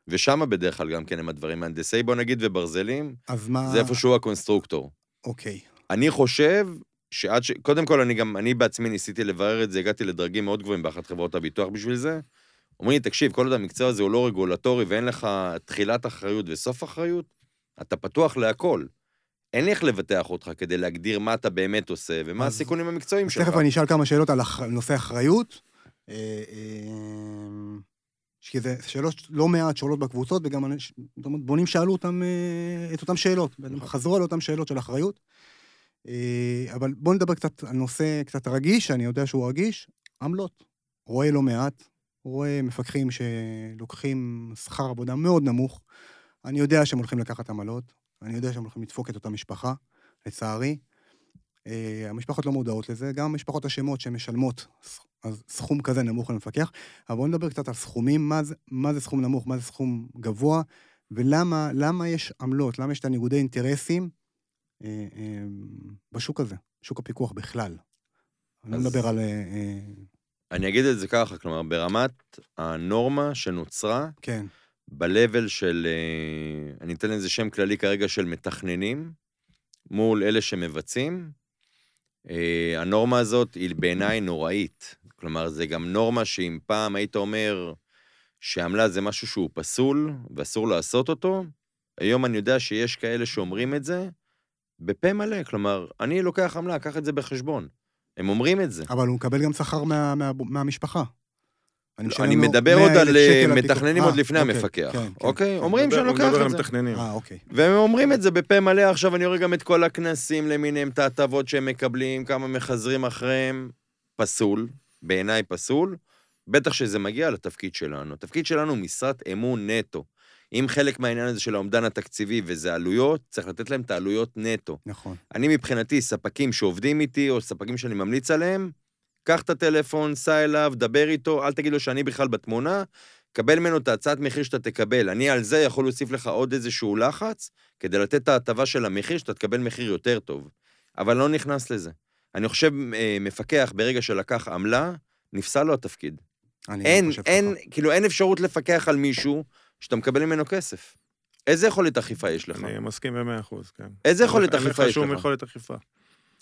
[SPEAKER 4] ושם בדרך כלל גם כן הם הדברים. הנדסאי, בוא נגיד, וברזלים,
[SPEAKER 2] אז מה...
[SPEAKER 4] זה איפשהו הקונסטרוקטור.
[SPEAKER 2] אוקיי.
[SPEAKER 4] אני חושב שעד ש... קודם כל, אני גם, אני בעצמי ניסיתי לברר את זה, הגעתי לדרגים מאוד גבוהים באחת חברות הביטוח בשביל זה. אומרים לי, תקשיב, כל עוד המקצוע הזה הוא לא רגולטורי ואין לך תחילת אחריות וסוף אחריות, אתה פתוח להכל. אין לי איך לבטח אותך כדי להגדיר מה אתה באמת עושה ומה
[SPEAKER 2] אז-
[SPEAKER 4] הסיכונים המקצועיים שלך.
[SPEAKER 2] תכף אני אשאל כמה שאלות על אח- נושא אחריות. כי זה שאלות לא מעט שעולות בקבוצות, וגם בונים שאלו אותם, אה, את אותן שאלות, והם חזרו על אותן שאלות של אחריות. אה, אבל בואו נדבר קצת על נושא קצת רגיש, שאני יודע שהוא רגיש, עמלות. רואה לא מעט, רואה מפקחים שלוקחים שכר עבודה מאוד נמוך. אני יודע שהם הולכים לקחת עמלות, אני יודע שהם הולכים לדפוק את אותה משפחה, לצערי. אה, המשפחות לא מודעות לזה, גם המשפחות אשמות שמשלמות אז סכום כזה נמוך למפקח. אבל בואו נדבר קצת על סכומים, מה זה, מה זה סכום נמוך, מה זה סכום גבוה, ולמה למה יש עמלות, למה יש את הניגודי אינטרסים אה, אה, בשוק הזה, שוק הפיקוח בכלל. אני לא מדבר על... אה, אה,
[SPEAKER 4] אני אגיד את זה ככה, כלומר, ברמת הנורמה שנוצרה,
[SPEAKER 2] כן,
[SPEAKER 4] ב-level של, אה, אני אתן לזה שם כללי כרגע של מתכננים, מול אלה שמבצעים, הנורמה הזאת היא בעיניי נוראית. כלומר, זה גם נורמה שאם פעם היית אומר שעמלה זה משהו שהוא פסול ואסור לעשות אותו, היום אני יודע שיש כאלה שאומרים את זה בפה מלא. כלומר, אני לוקח עמלה, קח את זה בחשבון. הם אומרים את זה.
[SPEAKER 2] אבל הוא מקבל גם שכר מה, מה, מהמשפחה.
[SPEAKER 4] לא,
[SPEAKER 2] משלם
[SPEAKER 4] אני מדבר
[SPEAKER 2] 100,000
[SPEAKER 4] עוד על אה. מתכננים
[SPEAKER 2] אה,
[SPEAKER 4] עוד לפני
[SPEAKER 2] אוקיי,
[SPEAKER 4] המפקח,
[SPEAKER 2] כן, כן.
[SPEAKER 4] אוקיי? אומרים
[SPEAKER 3] מדבר-
[SPEAKER 4] שאני לוקח
[SPEAKER 3] מדבר
[SPEAKER 4] את
[SPEAKER 3] על
[SPEAKER 4] זה.
[SPEAKER 3] מתכננים.
[SPEAKER 2] אה, אוקיי.
[SPEAKER 4] והם אומרים את זה בפה מלא, עכשיו אני רואה גם את כל הכנסים למיניהם, את ההטבות שהם מקבלים, כמה מחזרים אחריהם. פסול, בעיניי פסול. בטח שזה מגיע לתפקיד שלנו. התפקיד שלנו הוא משרת אמון נטו. אם חלק מהעניין הזה של האומדן התקציבי וזה עלויות, צריך לתת להם את העלויות נטו.
[SPEAKER 2] נכון.
[SPEAKER 4] אני מבחינתי, ספקים שעובדים איתי, או ספקים שאני ממליץ עליהם, קח את הטלפון, סע אליו, דבר איתו, אל תגיד לו שאני בכלל בתמונה, קבל ממנו את ההצעת מחיר שאתה תקבל. אני על זה יכול להוסיף לך עוד איזשהו לחץ, כדי לתת את ההטבה של המחיר, שאתה תקבל מחיר יותר טוב. אבל לא נכנס לזה. אני חושב, אה, מפקח, ברגע שלקח עמלה, נפסל לו התפקיד. אין, אין,
[SPEAKER 2] ככה.
[SPEAKER 4] כאילו, אין אפשרות לפקח על מישהו שאתה מקבל ממנו כסף. איזה יכולת אכיפה יש לך?
[SPEAKER 3] אני מסכים במאה אחוז, כן.
[SPEAKER 4] איזה יכולת
[SPEAKER 3] אין לך
[SPEAKER 4] אכיפה יש
[SPEAKER 3] שום
[SPEAKER 4] לך?
[SPEAKER 3] יכולת אכיפה.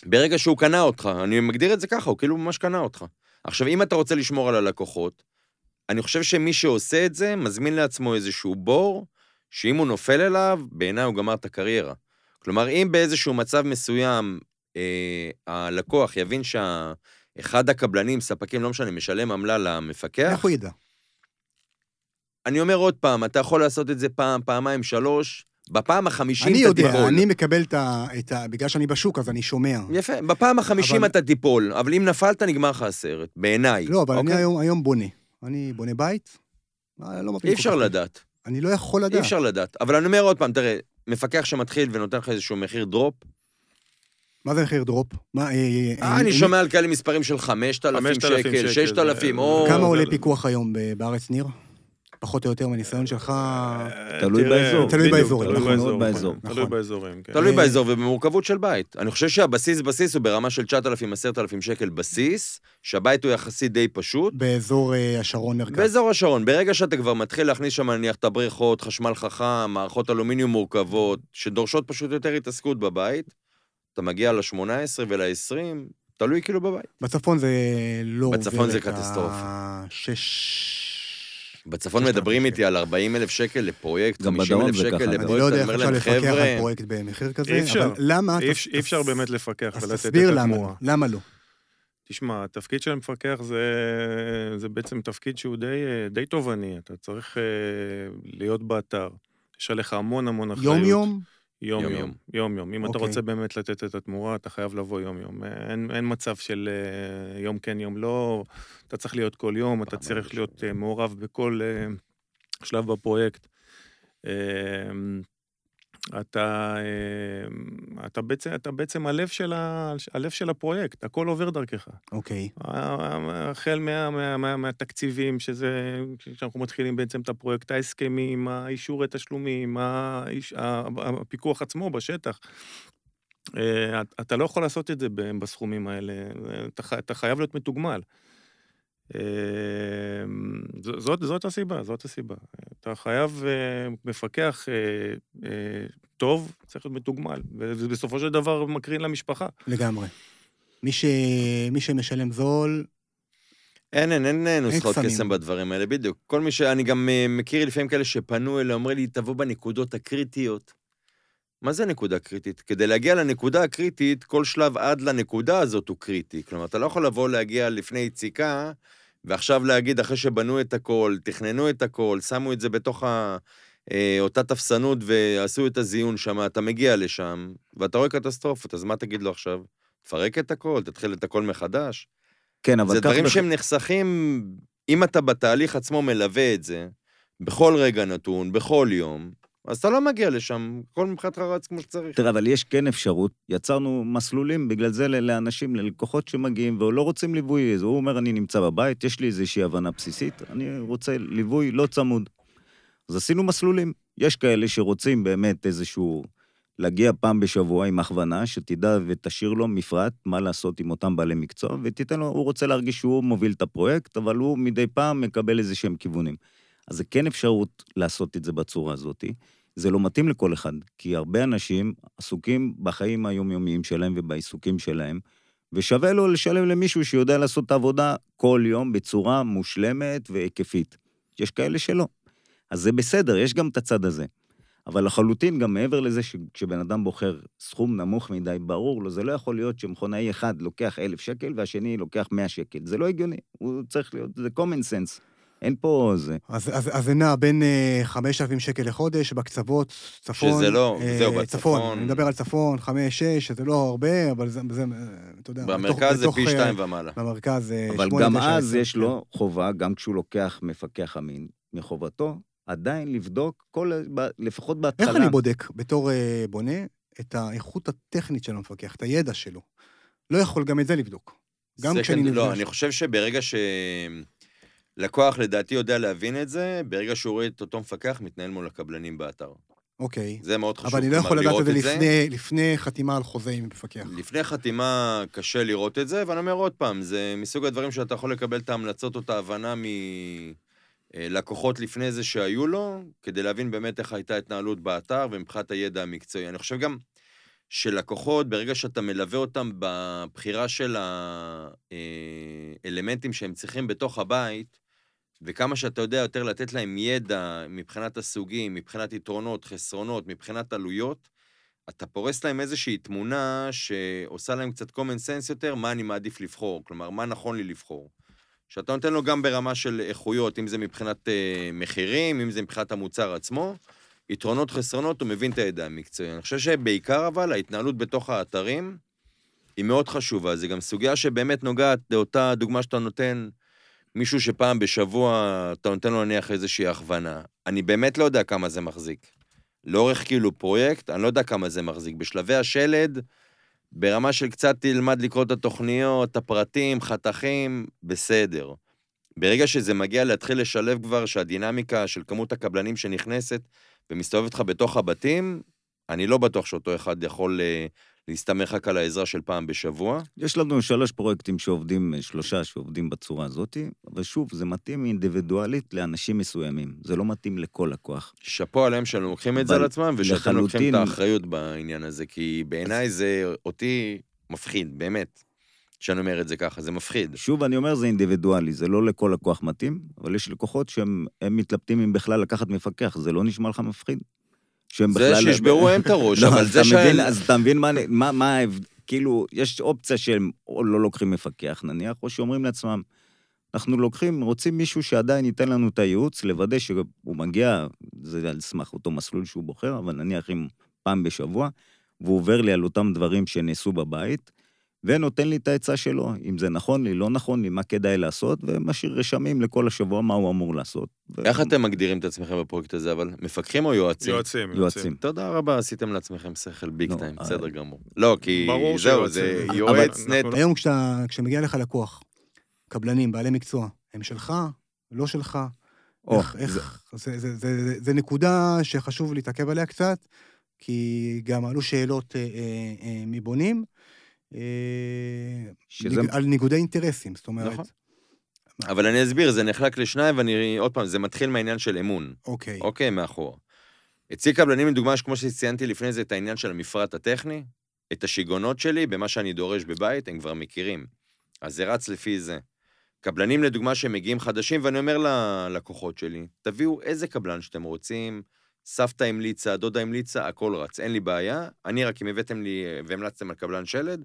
[SPEAKER 4] ברגע שהוא קנה אותך, אני מגדיר את זה ככה, הוא כאילו ממש קנה אותך. עכשיו, אם אתה רוצה לשמור על הלקוחות, אני חושב שמי שעושה את זה, מזמין לעצמו איזשהו בור, שאם הוא נופל אליו, בעיניי הוא גמר את הקריירה. כלומר, אם באיזשהו מצב מסוים אה, הלקוח יבין שאחד הקבלנים, ספקים, לא משנה, משלם עמלה למפקח,
[SPEAKER 2] איך הוא ידע?
[SPEAKER 4] אני אומר עוד פעם, אתה יכול לעשות את זה פעם, פעמיים, שלוש, בפעם החמישים
[SPEAKER 2] אני
[SPEAKER 4] אתה
[SPEAKER 2] יודע,
[SPEAKER 4] תיפול.
[SPEAKER 2] אני מקבל את ה... את ה- בגלל שאני בשוק, אז אני שומע.
[SPEAKER 4] יפה, בפעם החמישים
[SPEAKER 2] אבל-
[SPEAKER 4] אתה תיפול, אבל אם נפלת, נגמר לך הסרט, בעיניי.
[SPEAKER 2] לא, אבל אני
[SPEAKER 4] אוקיי?
[SPEAKER 2] היום- היום בונה. אני בונה בית, אה, לא מבין
[SPEAKER 4] אי
[SPEAKER 2] כל
[SPEAKER 4] אפשר
[SPEAKER 2] כך.
[SPEAKER 4] לדעת,
[SPEAKER 2] אני לא יכול לדעת.
[SPEAKER 4] אי אפשר לדעת. אבל אני אומר עוד פעם, תראה, מפקח שמתחיל ונותן לך איזשהו מחיר drop,
[SPEAKER 2] מה זה מחיר drop? מה, אה, אה,
[SPEAKER 4] אני שומע על כאלה מספרים של 5,000
[SPEAKER 3] 5,000
[SPEAKER 4] שקל,
[SPEAKER 3] שקל,
[SPEAKER 4] 6,000,
[SPEAKER 3] זה-
[SPEAKER 4] או...
[SPEAKER 2] כמה
[SPEAKER 3] זה-
[SPEAKER 2] עולה
[SPEAKER 3] זה-
[SPEAKER 2] פיקוח היום בארץ, ניר? פחות או יותר מהניסיון שלך.
[SPEAKER 5] תלוי באזור.
[SPEAKER 2] תלוי באזורים,
[SPEAKER 3] תלוי
[SPEAKER 2] נכון,
[SPEAKER 3] באזור,
[SPEAKER 5] באזור.
[SPEAKER 3] נכון, תלוי
[SPEAKER 2] נכון.
[SPEAKER 3] באזורים, כן.
[SPEAKER 4] תלוי באזור ובמורכבות של בית. אני חושב שהבסיס בסיס הוא ברמה של 9,000, 10,000 שקל בסיס, שהבית הוא יחסית די פשוט.
[SPEAKER 2] באזור אה, השרון מרכז.
[SPEAKER 4] באזור השרון, ברגע שאתה כבר מתחיל להכניס שם נניח את הבריכות, חשמל חכם, מערכות אלומיניום מורכבות, שדורשות פשוט יותר התעסקות בבית, אתה מגיע ל-18 ול-20, תלוי כאילו בבית.
[SPEAKER 2] בצפון זה לא עובר
[SPEAKER 4] בצפון זה קטסטרופה. בצפון
[SPEAKER 2] 6,000
[SPEAKER 4] מדברים. איתי על 40 אלף שקל לפרויקט,
[SPEAKER 5] גם
[SPEAKER 4] 50
[SPEAKER 5] בדרום
[SPEAKER 4] אלף שקל
[SPEAKER 5] ככה.
[SPEAKER 2] אני לא
[SPEAKER 4] לפרויקט,
[SPEAKER 2] יודע
[SPEAKER 4] אני
[SPEAKER 2] איך
[SPEAKER 4] אומר
[SPEAKER 2] אפשר
[SPEAKER 4] להם,
[SPEAKER 2] לפקח על
[SPEAKER 4] חבר'ה,
[SPEAKER 2] פרויקט במחיר כזה,
[SPEAKER 3] אי אפשר.
[SPEAKER 2] אבל למה?
[SPEAKER 3] אי
[SPEAKER 2] אז-
[SPEAKER 3] אפשר- אי אפשר
[SPEAKER 2] אז-
[SPEAKER 3] באמת לפקח
[SPEAKER 2] אז
[SPEAKER 3] ולתת את
[SPEAKER 2] תסביר למה
[SPEAKER 3] התמורה.
[SPEAKER 2] לא. למה לא?
[SPEAKER 3] תשמע, התפקיד של המפקח זה, זה בעצם תפקיד שהוא די, די תובעני, אתה צריך אה, להיות באתר. יש עליך המון המון אחריות.
[SPEAKER 2] יום-יום?
[SPEAKER 3] יום-יום.
[SPEAKER 4] יום-יום.
[SPEAKER 3] אם אתה
[SPEAKER 2] אוקיי.
[SPEAKER 3] רוצה באמת לתת את התמורה, אתה חייב לבוא יום-יום. אין, אין מצב של אה, יום כן, יום לא. אתה צריך להיות כל יום, אתה צריך להיות אה, מעורב בכל אה, שלב בפרויקט. אה, אתה, אה, אתה, בעצם, אתה בעצם הלב של, ה, הלב של הפרויקט, הכל עובר דרכך.
[SPEAKER 2] אוקיי.
[SPEAKER 3] החל מה, מה, מה, מהתקציבים, שזה, כשאנחנו מתחילים בעצם את הפרויקט, ההסכמים, האישורי תשלומים, האיש, הפיקוח עצמו בשטח. אה, אתה לא יכול לעשות את זה בסכומים האלה, אתה, אתה חייב להיות מתוגמל. ז- זאת, זאת הסיבה, זאת הסיבה. אתה חייב אה, מפקח אה, אה, טוב, צריך להיות מתוגמל, וזה בסופו של דבר מקרין למשפחה.
[SPEAKER 2] לגמרי. מי, ש... מי שמשלם זול,
[SPEAKER 4] אין, אין, אין אה, נוסחות. קסם בדברים האלה, בדיוק. כל מי ש... אני גם מכיר לפעמים כאלה שפנו אליי, אומרים לי, תבוא בנקודות הקריטיות. מה זה נקודה קריטית? כדי להגיע לנקודה הקריטית, כל שלב עד לנקודה הזאת הוא קריטי. כלומר, אתה לא יכול לבוא להגיע לפני יציקה, ועכשיו להגיד, אחרי שבנו את הכל, תכננו את הכל, שמו את זה בתוך ה... אה, אותה תפסנות ועשו את הזיון שם, אתה מגיע לשם, ואתה רואה קטסטרופות, אז מה תגיד לו עכשיו? תפרק את הכל, תתחיל את הכל מחדש?
[SPEAKER 5] כן, אבל
[SPEAKER 4] זה דברים
[SPEAKER 5] בח-
[SPEAKER 4] שהם נחסכים, אם אתה בתהליך עצמו מלווה את זה, בכל רגע נתון, בכל יום, אז אתה לא מגיע לשם, הכל מבחינתך רץ כמו שצריך.
[SPEAKER 5] תראה, אבל יש כן אפשרות, יצרנו מסלולים בגלל זה לאנשים, ללקוחות שמגיעים ולא רוצים ליווי. אז הוא אומר, אני נמצא בבית, יש לי איזושהי הבנה בסיסית, אני רוצה ליווי לא צמוד. אז עשינו מסלולים. יש כאלה שרוצים באמת איזשהו... להגיע פעם בשבוע עם הכוונה, שתדע ותשאיר לו מפרט מה לעשות עם אותם בעלי מקצוע, ותיתן לו, הוא רוצה להרגיש שהוא מוביל את הפרויקט, אבל הוא מדי פעם מקבל איזה שהם כיוונים. אז זה כן אפשרות לעשות את זה בצורה הזאת. זה לא מתאים לכל אחד, כי הרבה אנשים עסוקים בחיים היומיומיים שלהם ובעיסוקים שלהם, ושווה לו לשלם למישהו שיודע לעשות את העבודה כל יום בצורה מושלמת והיקפית. יש כאלה שלא. אז זה בסדר, יש גם את הצד הזה. אבל לחלוטין, גם מעבר לזה שכשבן אדם בוחר סכום נמוך מדי, ברור לו, זה לא יכול להיות שמכונאי אחד לוקח אלף שקל והשני לוקח מאה שקל. זה לא הגיוני, הוא צריך להיות, זה common sense. אין פה זה.
[SPEAKER 2] אז, אז, אז זה נע בין אה, 5,000 שקל לחודש, בקצוות, צפון.
[SPEAKER 4] שזה לא,
[SPEAKER 2] אה,
[SPEAKER 4] זהו, בצפון.
[SPEAKER 2] אני מדבר על צפון, 5, 6, זה לא הרבה, אבל זה, זה אה, אתה יודע,
[SPEAKER 4] במרכז זה
[SPEAKER 2] בתוך,
[SPEAKER 4] פי
[SPEAKER 2] אה,
[SPEAKER 4] שתיים ומעלה.
[SPEAKER 2] במרכז זה
[SPEAKER 5] אבל
[SPEAKER 2] 8,
[SPEAKER 5] גם
[SPEAKER 2] 9,
[SPEAKER 5] אז
[SPEAKER 2] 10,
[SPEAKER 5] יש
[SPEAKER 2] כן.
[SPEAKER 5] לו חובה, גם כשהוא לוקח מפקח אמין, מחובתו עדיין לבדוק כל, ב- לפחות בהתחלה.
[SPEAKER 2] איך אני בודק, בתור אה, בונה, את האיכות הטכנית של המפקח, את הידע שלו? לא יכול גם את זה לבדוק. גם
[SPEAKER 4] זה
[SPEAKER 2] כשאני
[SPEAKER 4] כן-. לא, אני חושב שברגע ש... לקוח לדעתי יודע להבין את זה, ברגע שהוא רואה את אותו מפקח מתנהל מול הקבלנים באתר.
[SPEAKER 2] אוקיי.
[SPEAKER 4] זה מאוד חשוב.
[SPEAKER 2] אבל אני לא יכול לדעת את זה לפני- לפני חתימה על חוזה עם מפקח.
[SPEAKER 4] לפני חתימה קשה לראות את זה, ואני אומר עוד פעם, זה מסוג הדברים שאתה יכול לקבל את ההמלצות או את ההבנה מלקוחות לפני זה שהיו לו, כדי להבין באמת איך הייתה התנהלות באתר ומבחינת הידע המקצועי. אני חושב גם שלקוחות, ברגע שאתה מלווה אותם בבחירה של האלמנטים שהם צריכים בתוך הבית, וכמה שאתה יודע יותר לתת להם ידע מבחינת הסוגים, מבחינת יתרונות, חסרונות, מבחינת עלויות, אתה פורס להם איזושהי תמונה שעושה להם קצת common sense יותר, מה אני מעדיף לבחור, כלומר, מה נכון לי לבחור. שאתה נותן לו גם ברמה של איכויות, אם זה מבחינת אה, מחירים, אם זה מבחינת המוצר עצמו, יתרונות, חסרונות, הוא מבין את הידע המקצועי. אני חושב שבעיקר אבל, ההתנהלות בתוך האתרים היא מאוד חשובה. זו גם סוגיה שבאמת נוגעת לאותה דוגמה שאתה נותן, מישהו שפעם בשבוע אתה נותן לו נניח איזושהי הכוונה. אני באמת לא יודע כמה זה מחזיק. לאורך כאילו פרויקט, אני לא יודע כמה זה מחזיק. בשלבי השלד, ברמה של קצת תלמד לקרוא את התוכניות, הפרטים, חתכים, בסדר. ברגע שזה מגיע להתחיל לשלב כבר שהדינמיקה של כמות הקבלנים שנכנסת ומסתובבת לך בתוך הבתים, אני לא בטוח שאותו אחד יכול אה, להסתמך רק על העזרה של פעם בשבוע.
[SPEAKER 5] יש לנו שלוש פרויקטים שעובדים, שלושה שעובדים בצורה הזאת, אבל שוב, זה מתאים אינדיבידואלית לאנשים מסוימים. זה לא מתאים לכל לקוח.
[SPEAKER 4] שאפו עליהם שהם לוקחים את זה על עצמם, ושאתם לוקחים
[SPEAKER 5] לחלוטין-
[SPEAKER 4] את האחריות בעניין הזה, כי בעיניי זה אותי מפחיד, באמת. שאני אומר את זה ככה, זה מפחיד.
[SPEAKER 5] שוב, אני אומר, זה אינדיבידואלי, זה לא לכל לקוח מתאים, אבל יש לקוחות שהם הם מתלבטים אם בכלל לקחת מפקח, זה לא נשמע לך מפחיד? שהם
[SPEAKER 4] זה
[SPEAKER 5] בכלל...
[SPEAKER 4] שישברו הם את הראש,
[SPEAKER 5] לא,
[SPEAKER 4] אבל זה שהם...
[SPEAKER 5] אז אתה מבין מה, אני- מה, מה ההבד... כאילו, יש אופציה שהם או לא לוקחים מפקח נניח, או שאומרים לעצמם, אנחנו לוקחים, רוצים מישהו שעדיין ייתן לנו את הייעוץ, לוודא שהוא מגיע, זה על סמך אותו מסלול שהוא בוחר, אבל נניח אם פעם בשבוע, והוא עובר לי על אותם דברים שנעשו בבית, ונותן לי את העצה שלו, אם זה נכון לי, לא נכון לי, מה כדאי לעשות, ומשאיר רשמים לכל השבוע מה הוא אמור לעשות. ו-
[SPEAKER 4] איך אתם מגדירים את עצמכם בפרויקט הזה, אבל? מפקחים או יועצים?
[SPEAKER 3] יועצים,
[SPEAKER 5] יועצים.
[SPEAKER 4] תודה רבה, עשיתם לעצמכם שכל ביג
[SPEAKER 5] לא,
[SPEAKER 4] טיים,
[SPEAKER 5] אה,
[SPEAKER 4] בסדר גמור. לא, כי זהו. זה
[SPEAKER 3] אבל
[SPEAKER 4] יועץ
[SPEAKER 3] אנחנו
[SPEAKER 4] נטו.
[SPEAKER 2] היום כשאתה, כשמגיע לך לקוח, קבלנים, בעלי מקצוע, הם שלך, לא שלך,
[SPEAKER 5] או,
[SPEAKER 2] איך, איך, זה, זה, זה, זה, זה נקודה שחשוב להתעכב עליה קצת, כי גם עלו שאלות אה, אה, אה, מבונים,
[SPEAKER 5] שזה-
[SPEAKER 2] ניג, על ניגודי אינטרסים, זאת אומרת,
[SPEAKER 4] נכון. אבל אני אסביר, זה נחלק לשניים, ואני, עוד פעם, זה מתחיל מהעניין של אמון.
[SPEAKER 2] אוקיי,
[SPEAKER 4] אוקיי, מאחור. אצלי קבלנים, לדוגמה, כמו שציינתי לפני זה, את העניין של המפרט הטכני, את השיגעונות שלי במה שאני דורש בבית, הם כבר מכירים. אז זה רץ לפי זה. קבלנים, לדוגמה, שמגיעים חדשים, ואני אומר ללקוחות שלי, תביאו איזה קבלן שאתם רוצים, סבתא המליצה, דודה המליצה, הכל רץ, אין לי בעיה. אני רק, אם הבאתם לי והמלצתם על קבלן שלד,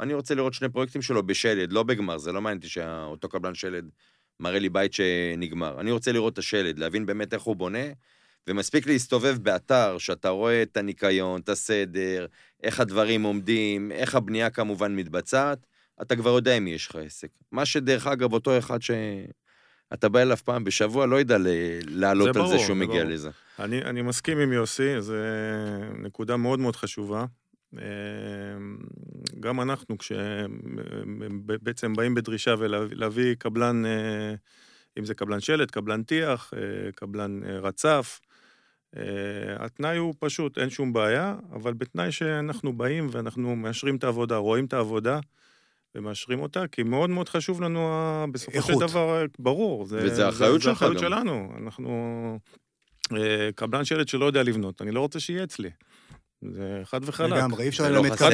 [SPEAKER 4] אני רוצה לראות שני פרויקטים שלו בשלד, לא בגמר, זה לא מעניין אותי שאותו קבלן שלד מראה לי בית שנגמר. אני רוצה לראות את השלד, להבין באמת איך הוא בונה, ומספיק להסתובב באתר, שאתה רואה את הניקיון, את הסדר, איך הדברים עומדים, איך הבנייה כמובן מתבצעת, אתה כבר יודע עם מי יש לך עסק. מה שדרך אגב, אותו אחד שאתה בא אליו פעם בשבוע, לא ידע לעלות על זה שהוא
[SPEAKER 3] זה
[SPEAKER 4] מגיע
[SPEAKER 3] ברור.
[SPEAKER 4] לזה.
[SPEAKER 3] אני, אני מסכים עם יוסי, זו נקודה מאוד מאוד חשובה. אה, גם אנחנו, כשבעצם באים בדרישה ולהביא קבלן, אה, אם זה קבלן שלט, קבלן טיח, אה, קבלן רצף, התנאי הוא פשוט, אין שום בעיה, אבל בתנאי שאנחנו באים ואנחנו מאשרים את העבודה, רואים את העבודה. ומאשרים אותה, כי מאוד מאוד חשוב לנו, בסופו של
[SPEAKER 2] איכות.
[SPEAKER 3] דבר, ברור. זה,
[SPEAKER 4] וזה האחריות
[SPEAKER 3] זה,
[SPEAKER 4] שלך
[SPEAKER 3] זה האחריות
[SPEAKER 4] גם.
[SPEAKER 3] שלנו. אנחנו... אה, קבלן שלט שלא יודע לבנות, אני לא רוצה שיהיה אצלי. זה חד וחלק.
[SPEAKER 2] לגמרי, אי אפשר
[SPEAKER 4] לא
[SPEAKER 2] ללמד קבלן.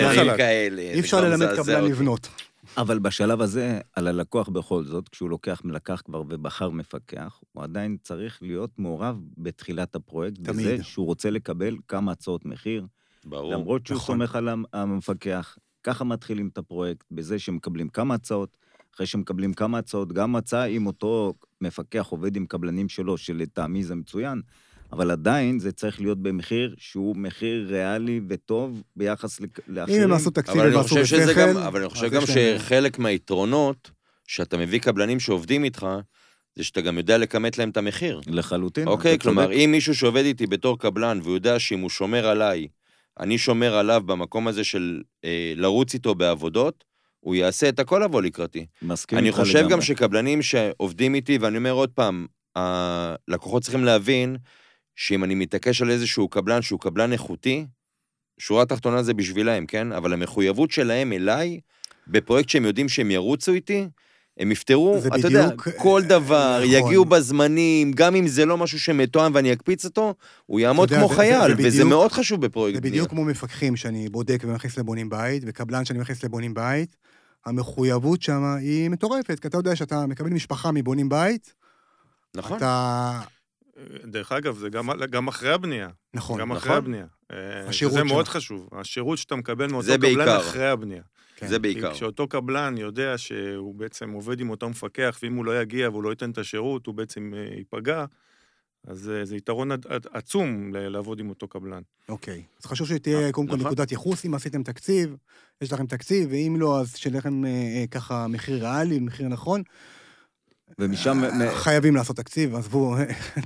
[SPEAKER 2] אי אפשר ללמד קבלן. לבנות.
[SPEAKER 5] אבל בשלב הזה, על הלקוח בכל זאת, כשהוא לוקח, לקח כבר ובחר מפקח, הוא עדיין צריך להיות מעורב בתחילת הפרויקט,
[SPEAKER 2] תמיד.
[SPEAKER 5] בזה שהוא רוצה לקבל כמה הצעות מחיר,
[SPEAKER 4] ברור.
[SPEAKER 5] למרות שהוא
[SPEAKER 2] נכון.
[SPEAKER 5] סומך על המ- המפקח. ככה מתחילים את הפרויקט, בזה שמקבלים כמה הצעות, אחרי שמקבלים כמה הצעות, גם הצעה אם אותו מפקח עובד עם קבלנים שלו, שלטעמי זה מצוין, אבל עדיין זה צריך להיות במחיר שהוא מחיר ריאלי וטוב ביחס לק-
[SPEAKER 2] אם
[SPEAKER 5] לאחרים.
[SPEAKER 2] הם עשו תקציב
[SPEAKER 4] שזה גם,
[SPEAKER 2] בשכל,
[SPEAKER 4] אבל אני חושב גם שחלק מהיתרונות, שאתה מביא קבלנים שעובדים איתך, זה שאתה גם יודע לכמת להם את המחיר.
[SPEAKER 5] לחלוטין.
[SPEAKER 4] אוקיי, כלומר. אם מישהו שעובד איתי בתור קבלן, והוא יודע שאם הוא שומר עליי, אני שומר עליו במקום הזה של אה, לרוץ איתו בעבודות, הוא יעשה את הכל לבוא לקראתי.
[SPEAKER 5] מסכים
[SPEAKER 4] אני
[SPEAKER 5] איתך
[SPEAKER 4] חושב גם
[SPEAKER 5] לגמרי.
[SPEAKER 4] שקבלנים שעובדים איתי, ואני אומר עוד פעם, הלקוחות צריכים להבין שאם אני מתעקש על איזשהו קבלן שהוא קבלן איכותי, שורה תחתונה זה בשבילהם, כן? אבל המחויבות שלהם אליי, בפרויקט שהם יודעים שהם ירוצו איתי, הם יפתרו,
[SPEAKER 2] זה
[SPEAKER 4] אתה יודע,
[SPEAKER 2] בדיוק,
[SPEAKER 4] כל
[SPEAKER 2] אה,
[SPEAKER 4] דבר,
[SPEAKER 2] נכון.
[SPEAKER 4] יגיעו בזמנים, גם אם זה לא משהו שמתואם ואני אקפיץ אותו, הוא יעמוד
[SPEAKER 2] יודע,
[SPEAKER 4] כמו
[SPEAKER 2] זה- זה-
[SPEAKER 4] חייל,
[SPEAKER 2] זה
[SPEAKER 4] וזה
[SPEAKER 2] בדיוק-
[SPEAKER 4] מאוד חשוב בפרויקט
[SPEAKER 2] זה
[SPEAKER 4] בנייה.
[SPEAKER 2] בדיוק כמו מפקחים שאני בודק ומכניס לבונים בית, וקבלן שאני מכניס לבונים בית. המחויבות שם היא מטורפת, כי אתה יודע שאתה מקבל משפחה מבונים בית,
[SPEAKER 4] נכון.
[SPEAKER 2] אתה...
[SPEAKER 3] דרך אגב, זה גם, גם אחרי הבנייה.
[SPEAKER 2] נכון,
[SPEAKER 3] גם
[SPEAKER 4] נכון.
[SPEAKER 3] אחרי הבנייה. אה,
[SPEAKER 2] השירות
[SPEAKER 3] זה מאוד
[SPEAKER 2] שלך.
[SPEAKER 3] חשוב. השירות שאתה מקבל מאותו
[SPEAKER 4] זה
[SPEAKER 3] קבלן
[SPEAKER 4] בעיקר.
[SPEAKER 3] אחרי הבנייה.
[SPEAKER 2] כן.
[SPEAKER 4] זה בעיקר.
[SPEAKER 3] כי כשאותו קבלן יודע שהוא בעצם עובד עם אותו מפקח, ואם הוא לא יגיע והוא לא ייתן את השירות, הוא בעצם אה, ייפגע, אז אה, זה יתרון עצום ל- לעבוד עם אותו קבלן.
[SPEAKER 2] אוקיי. אז חשוב שתהיה קודם כל
[SPEAKER 4] נכון.
[SPEAKER 2] נקודת ייחוס, אם עשיתם תקציב, יש לכם תקציב, ואם לא, אז שיהיה לכם אה, אה, ככה מחיר ריאלי, מחיר נכון.
[SPEAKER 5] ומשם...
[SPEAKER 2] חייבים לעשות תקציב, עזבו.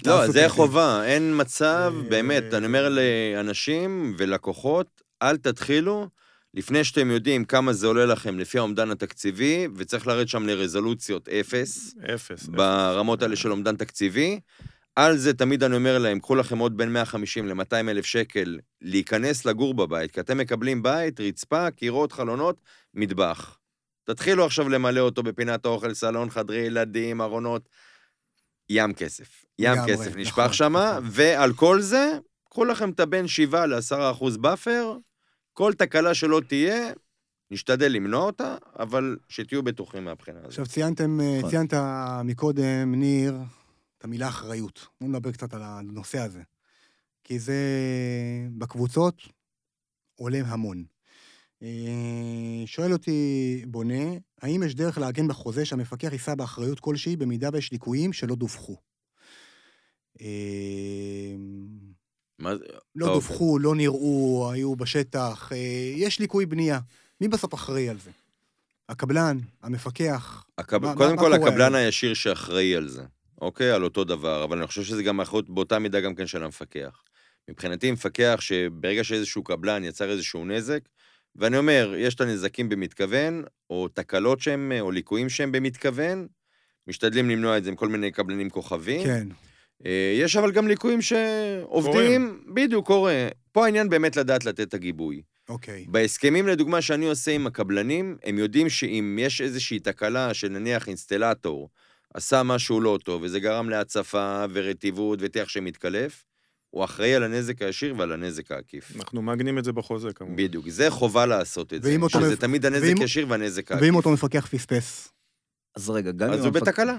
[SPEAKER 4] לא, זה. חובה, אין מצב,
[SPEAKER 2] אה,
[SPEAKER 4] באמת, אני אומר לאנשים ולקוחות, אל תתחילו לפני שאתם יודעים כמה זה עולה לכם לפי האומדן התקציבי, וצריך לרדת שם לרזולוציות אפס,
[SPEAKER 3] אפס.
[SPEAKER 4] ברמות האלה של אומדן תקציבי. על זה תמיד אני אומר להם, קחו לכם עוד בין 150 ל-200 אלף שקל להיכנס לגור בבית, כי אתם מקבלים בית, רצפה, קירות, חלונות, מטבח. תתחילו עכשיו למלא אותו בפינת האוכל, סלון, חדרי ילדים, ארונות. ים כסף. ים כסף נשפך
[SPEAKER 2] נכון,
[SPEAKER 4] שם,
[SPEAKER 2] נכון.
[SPEAKER 4] ועל כל זה, קחו לכם את הבין 7 ל-10 אחוז buffer, כל תקלה שלא תהיה, נשתדל למנוע אותה, אבל שתהיו בטוחים מהבחינה הזאת.
[SPEAKER 2] עכשיו, ציינתם, אה,
[SPEAKER 5] נכון.
[SPEAKER 2] ציינת מקודם, ניר, את המילה אחריות. בואו נדבר קצת על הנושא הזה. כי זה בקבוצות עולה המון. אה, שואל אותי בונה, האם יש דרך לעגן בחוזה שהמפקח יישא באחריות כלשהי במידה ויש ליקויים שלא דווחו? אה,
[SPEAKER 4] מה זה?
[SPEAKER 2] לא
[SPEAKER 4] טוב.
[SPEAKER 2] דווחו, לא נראו, היו בשטח, אה, יש ליקוי בנייה. מי בסוף אחראי על זה? הקבלן, המפקח?
[SPEAKER 4] הקב...
[SPEAKER 2] מה-
[SPEAKER 4] קודם
[SPEAKER 2] מה-
[SPEAKER 4] כל,
[SPEAKER 2] מה
[SPEAKER 4] הקבלן? הישיר שאחראי על זה, אוקיי? על אותו דבר, אבל אני חושב שזה גם אחריות באותה מידה גם כן של המפקח. מבחינתי, מפקח שברגע שאיזשהו קבלן יצר איזשהו נזק, ואני אומר, יש את הנזקים במתכוון, או תקלות שהם, או ליקויים שהם במתכוון, משתדלים למנוע את זה עם כל מיני קבלנים כוכבים.
[SPEAKER 2] כן.
[SPEAKER 4] אה, יש אבל גם ליקויים שעובדים, בדיוק, קורה. פה העניין באמת לדעת לתת את הגיבוי.
[SPEAKER 2] אוקיי.
[SPEAKER 4] בהסכמים, לדוגמה, שאני עושה עם הקבלנים, הם יודעים שאם יש איזושהי תקלה, שנניח אינסטלטור עשה משהו לא טוב, וזה גרם להצפה ורטיבות וטיח שמתקלף, הוא אחראי על הנזק הישיר ועל הנזק העקיף.
[SPEAKER 3] אנחנו מעגנים את זה בחוזה, כמובן.
[SPEAKER 4] בדיוק, זה חובה לעשות את זה,
[SPEAKER 2] ואם
[SPEAKER 4] שזה
[SPEAKER 2] מפ-
[SPEAKER 4] תמיד הנזק
[SPEAKER 2] ואם-
[SPEAKER 4] ישיר והנזק העקיף.
[SPEAKER 2] ואם אותו מפקח פספס?
[SPEAKER 5] אז רגע, גם
[SPEAKER 4] אז
[SPEAKER 5] אם
[SPEAKER 4] הוא
[SPEAKER 5] המפק-
[SPEAKER 4] בתקלה.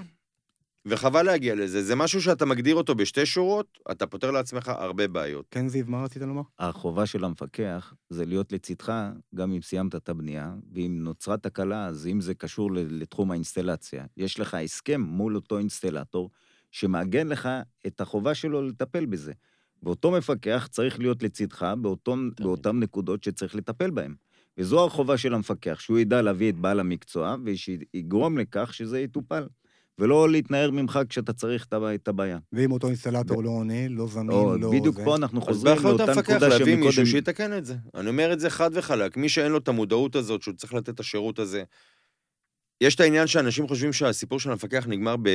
[SPEAKER 4] וחבל להגיע לזה. זה משהו שאתה מגדיר אותו בשתי שורות, אתה פותר לעצמך הרבה בעיות.
[SPEAKER 2] כן, זיו, מה רצית לומר?
[SPEAKER 5] החובה של המפקח זה להיות לצדך, גם אם סיימת את הבנייה, ואם נוצרה תקלה, אז אם זה קשור לתחום האינסטלציה, יש לך הסכם מול אותו אינסטלטור, שמעגן לך את החובה שלו לטפל בזה. ואותו מפקח צריך להיות לצדך באותו, באותן נקודות שצריך לטפל בהן. וזו החובה של המפקח, שהוא ידע להביא את בעל המקצוע, ושיגרום לכך שזה יטופל. ולא להתנער ממך כשאתה צריך את הבע- את הבעיה.
[SPEAKER 2] ואם אותו אינסטלטור לא עונה, לא זמין, לא...
[SPEAKER 5] בדיוק. פה אנחנו
[SPEAKER 4] אז
[SPEAKER 5] חוזרים
[SPEAKER 4] באחריות
[SPEAKER 5] לאותה נקודה
[SPEAKER 4] להביא מישהו
[SPEAKER 5] שמקודם...
[SPEAKER 4] שיתקן את זה. אני אומר את זה חד וחלק. מי שאין לו את המודעות הזאת, שהוא צריך לתת את השירות הזה, יש את העניין שאנשים חושבים שהסיפור של המפקח נגמר ב...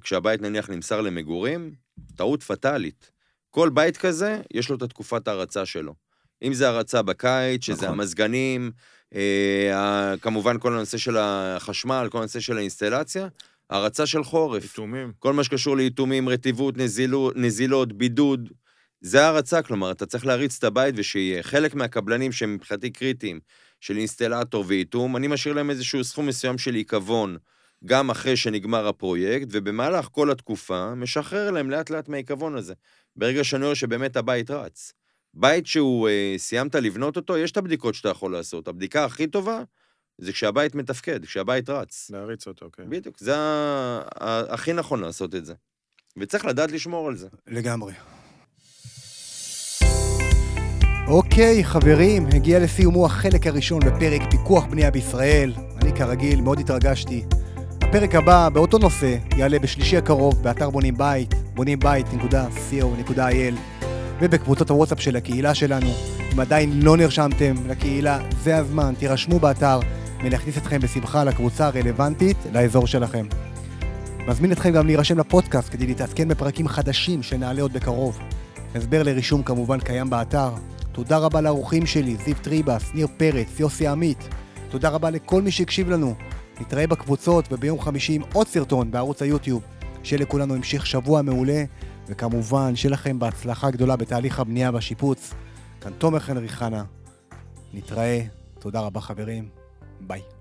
[SPEAKER 4] כשהבית נניח נמסר למגורים, טעות פטאלית. כל בית כזה, יש לו את התקופת ההרצה שלו. אם זה הרצה בקיץ, שזה
[SPEAKER 5] נכון.
[SPEAKER 4] המזגנים, אה, כמובן כל הנושא של החשמל, כל הנושא של האינסטלציה, הרצה של חורף.
[SPEAKER 3] פיתומים.
[SPEAKER 4] כל מה שקשור ליתומים, רטיבות, נזילות, נזילות, בידוד, זה הרצה, כלומר, אתה צריך להריץ את הבית ושיהיה. חלק מהקבלנים שהם מבחינתי קריטיים, של אינסטלטור ואיתום, אני משאיר להם איזשהו סכום מסוים של עיכבון, גם אחרי שנגמר הפרויקט, ובמהלך כל התקופה, משחרר להם לאט לאט מהעיכבון הזה. ברגע שאני רואה שבאמת הבית רץ. בית שהוא, אה, סיימת לבנות אותו, יש את הבדיקות שאתה יכול לעשות. הבדיקה הכי טובה זה כשהבית מתפקד, כשהבית רץ.
[SPEAKER 3] להריץ אותו, כן.
[SPEAKER 4] בדיוק, זה הכי נכון לעשות את זה. וצריך לדעת לשמור על זה.
[SPEAKER 2] לגמרי. אוקיי, חברים, הגיע לסיומו החלק הראשון בפרק פיקוח בנייה בישראל. אני כרגיל מאוד התרגשתי. הפרק הבא, באותו נושא, יעלה בשלישי הקרוב באתר בונים בית, בונים בית.co.il ובקבוצות הוואטסאפ של הקהילה שלנו. אם עדיין לא נרשמתם לקהילה, זה הזמן, תירשמו באתר ונכניס אתכם בשמחה לקבוצה הרלוונטית לאזור שלכם. מזמין אתכם גם להירשם לפודקאסט כדי להתעדכן בפרקים חדשים שנעלה עוד בקרוב. הסבר לרישום כמובן קיים באתר. תודה רבה לאורחים שלי, זיו טריבס, ניר פרץ, יוסי עמית. תודה רבה לכל מי שהקשיב לנו. נתראה בקבוצות וביום חמישי עם עוד סרטון בערוץ היוטיוב. שיהיה לכולנו המשך שבוע מעולה, וכמובן, שיהיה לכם בהצלחה גדולה בתהליך הבנייה והשיפוץ. כאן תומר חנרי חנה. נתראה. תודה רבה חברים. Bye.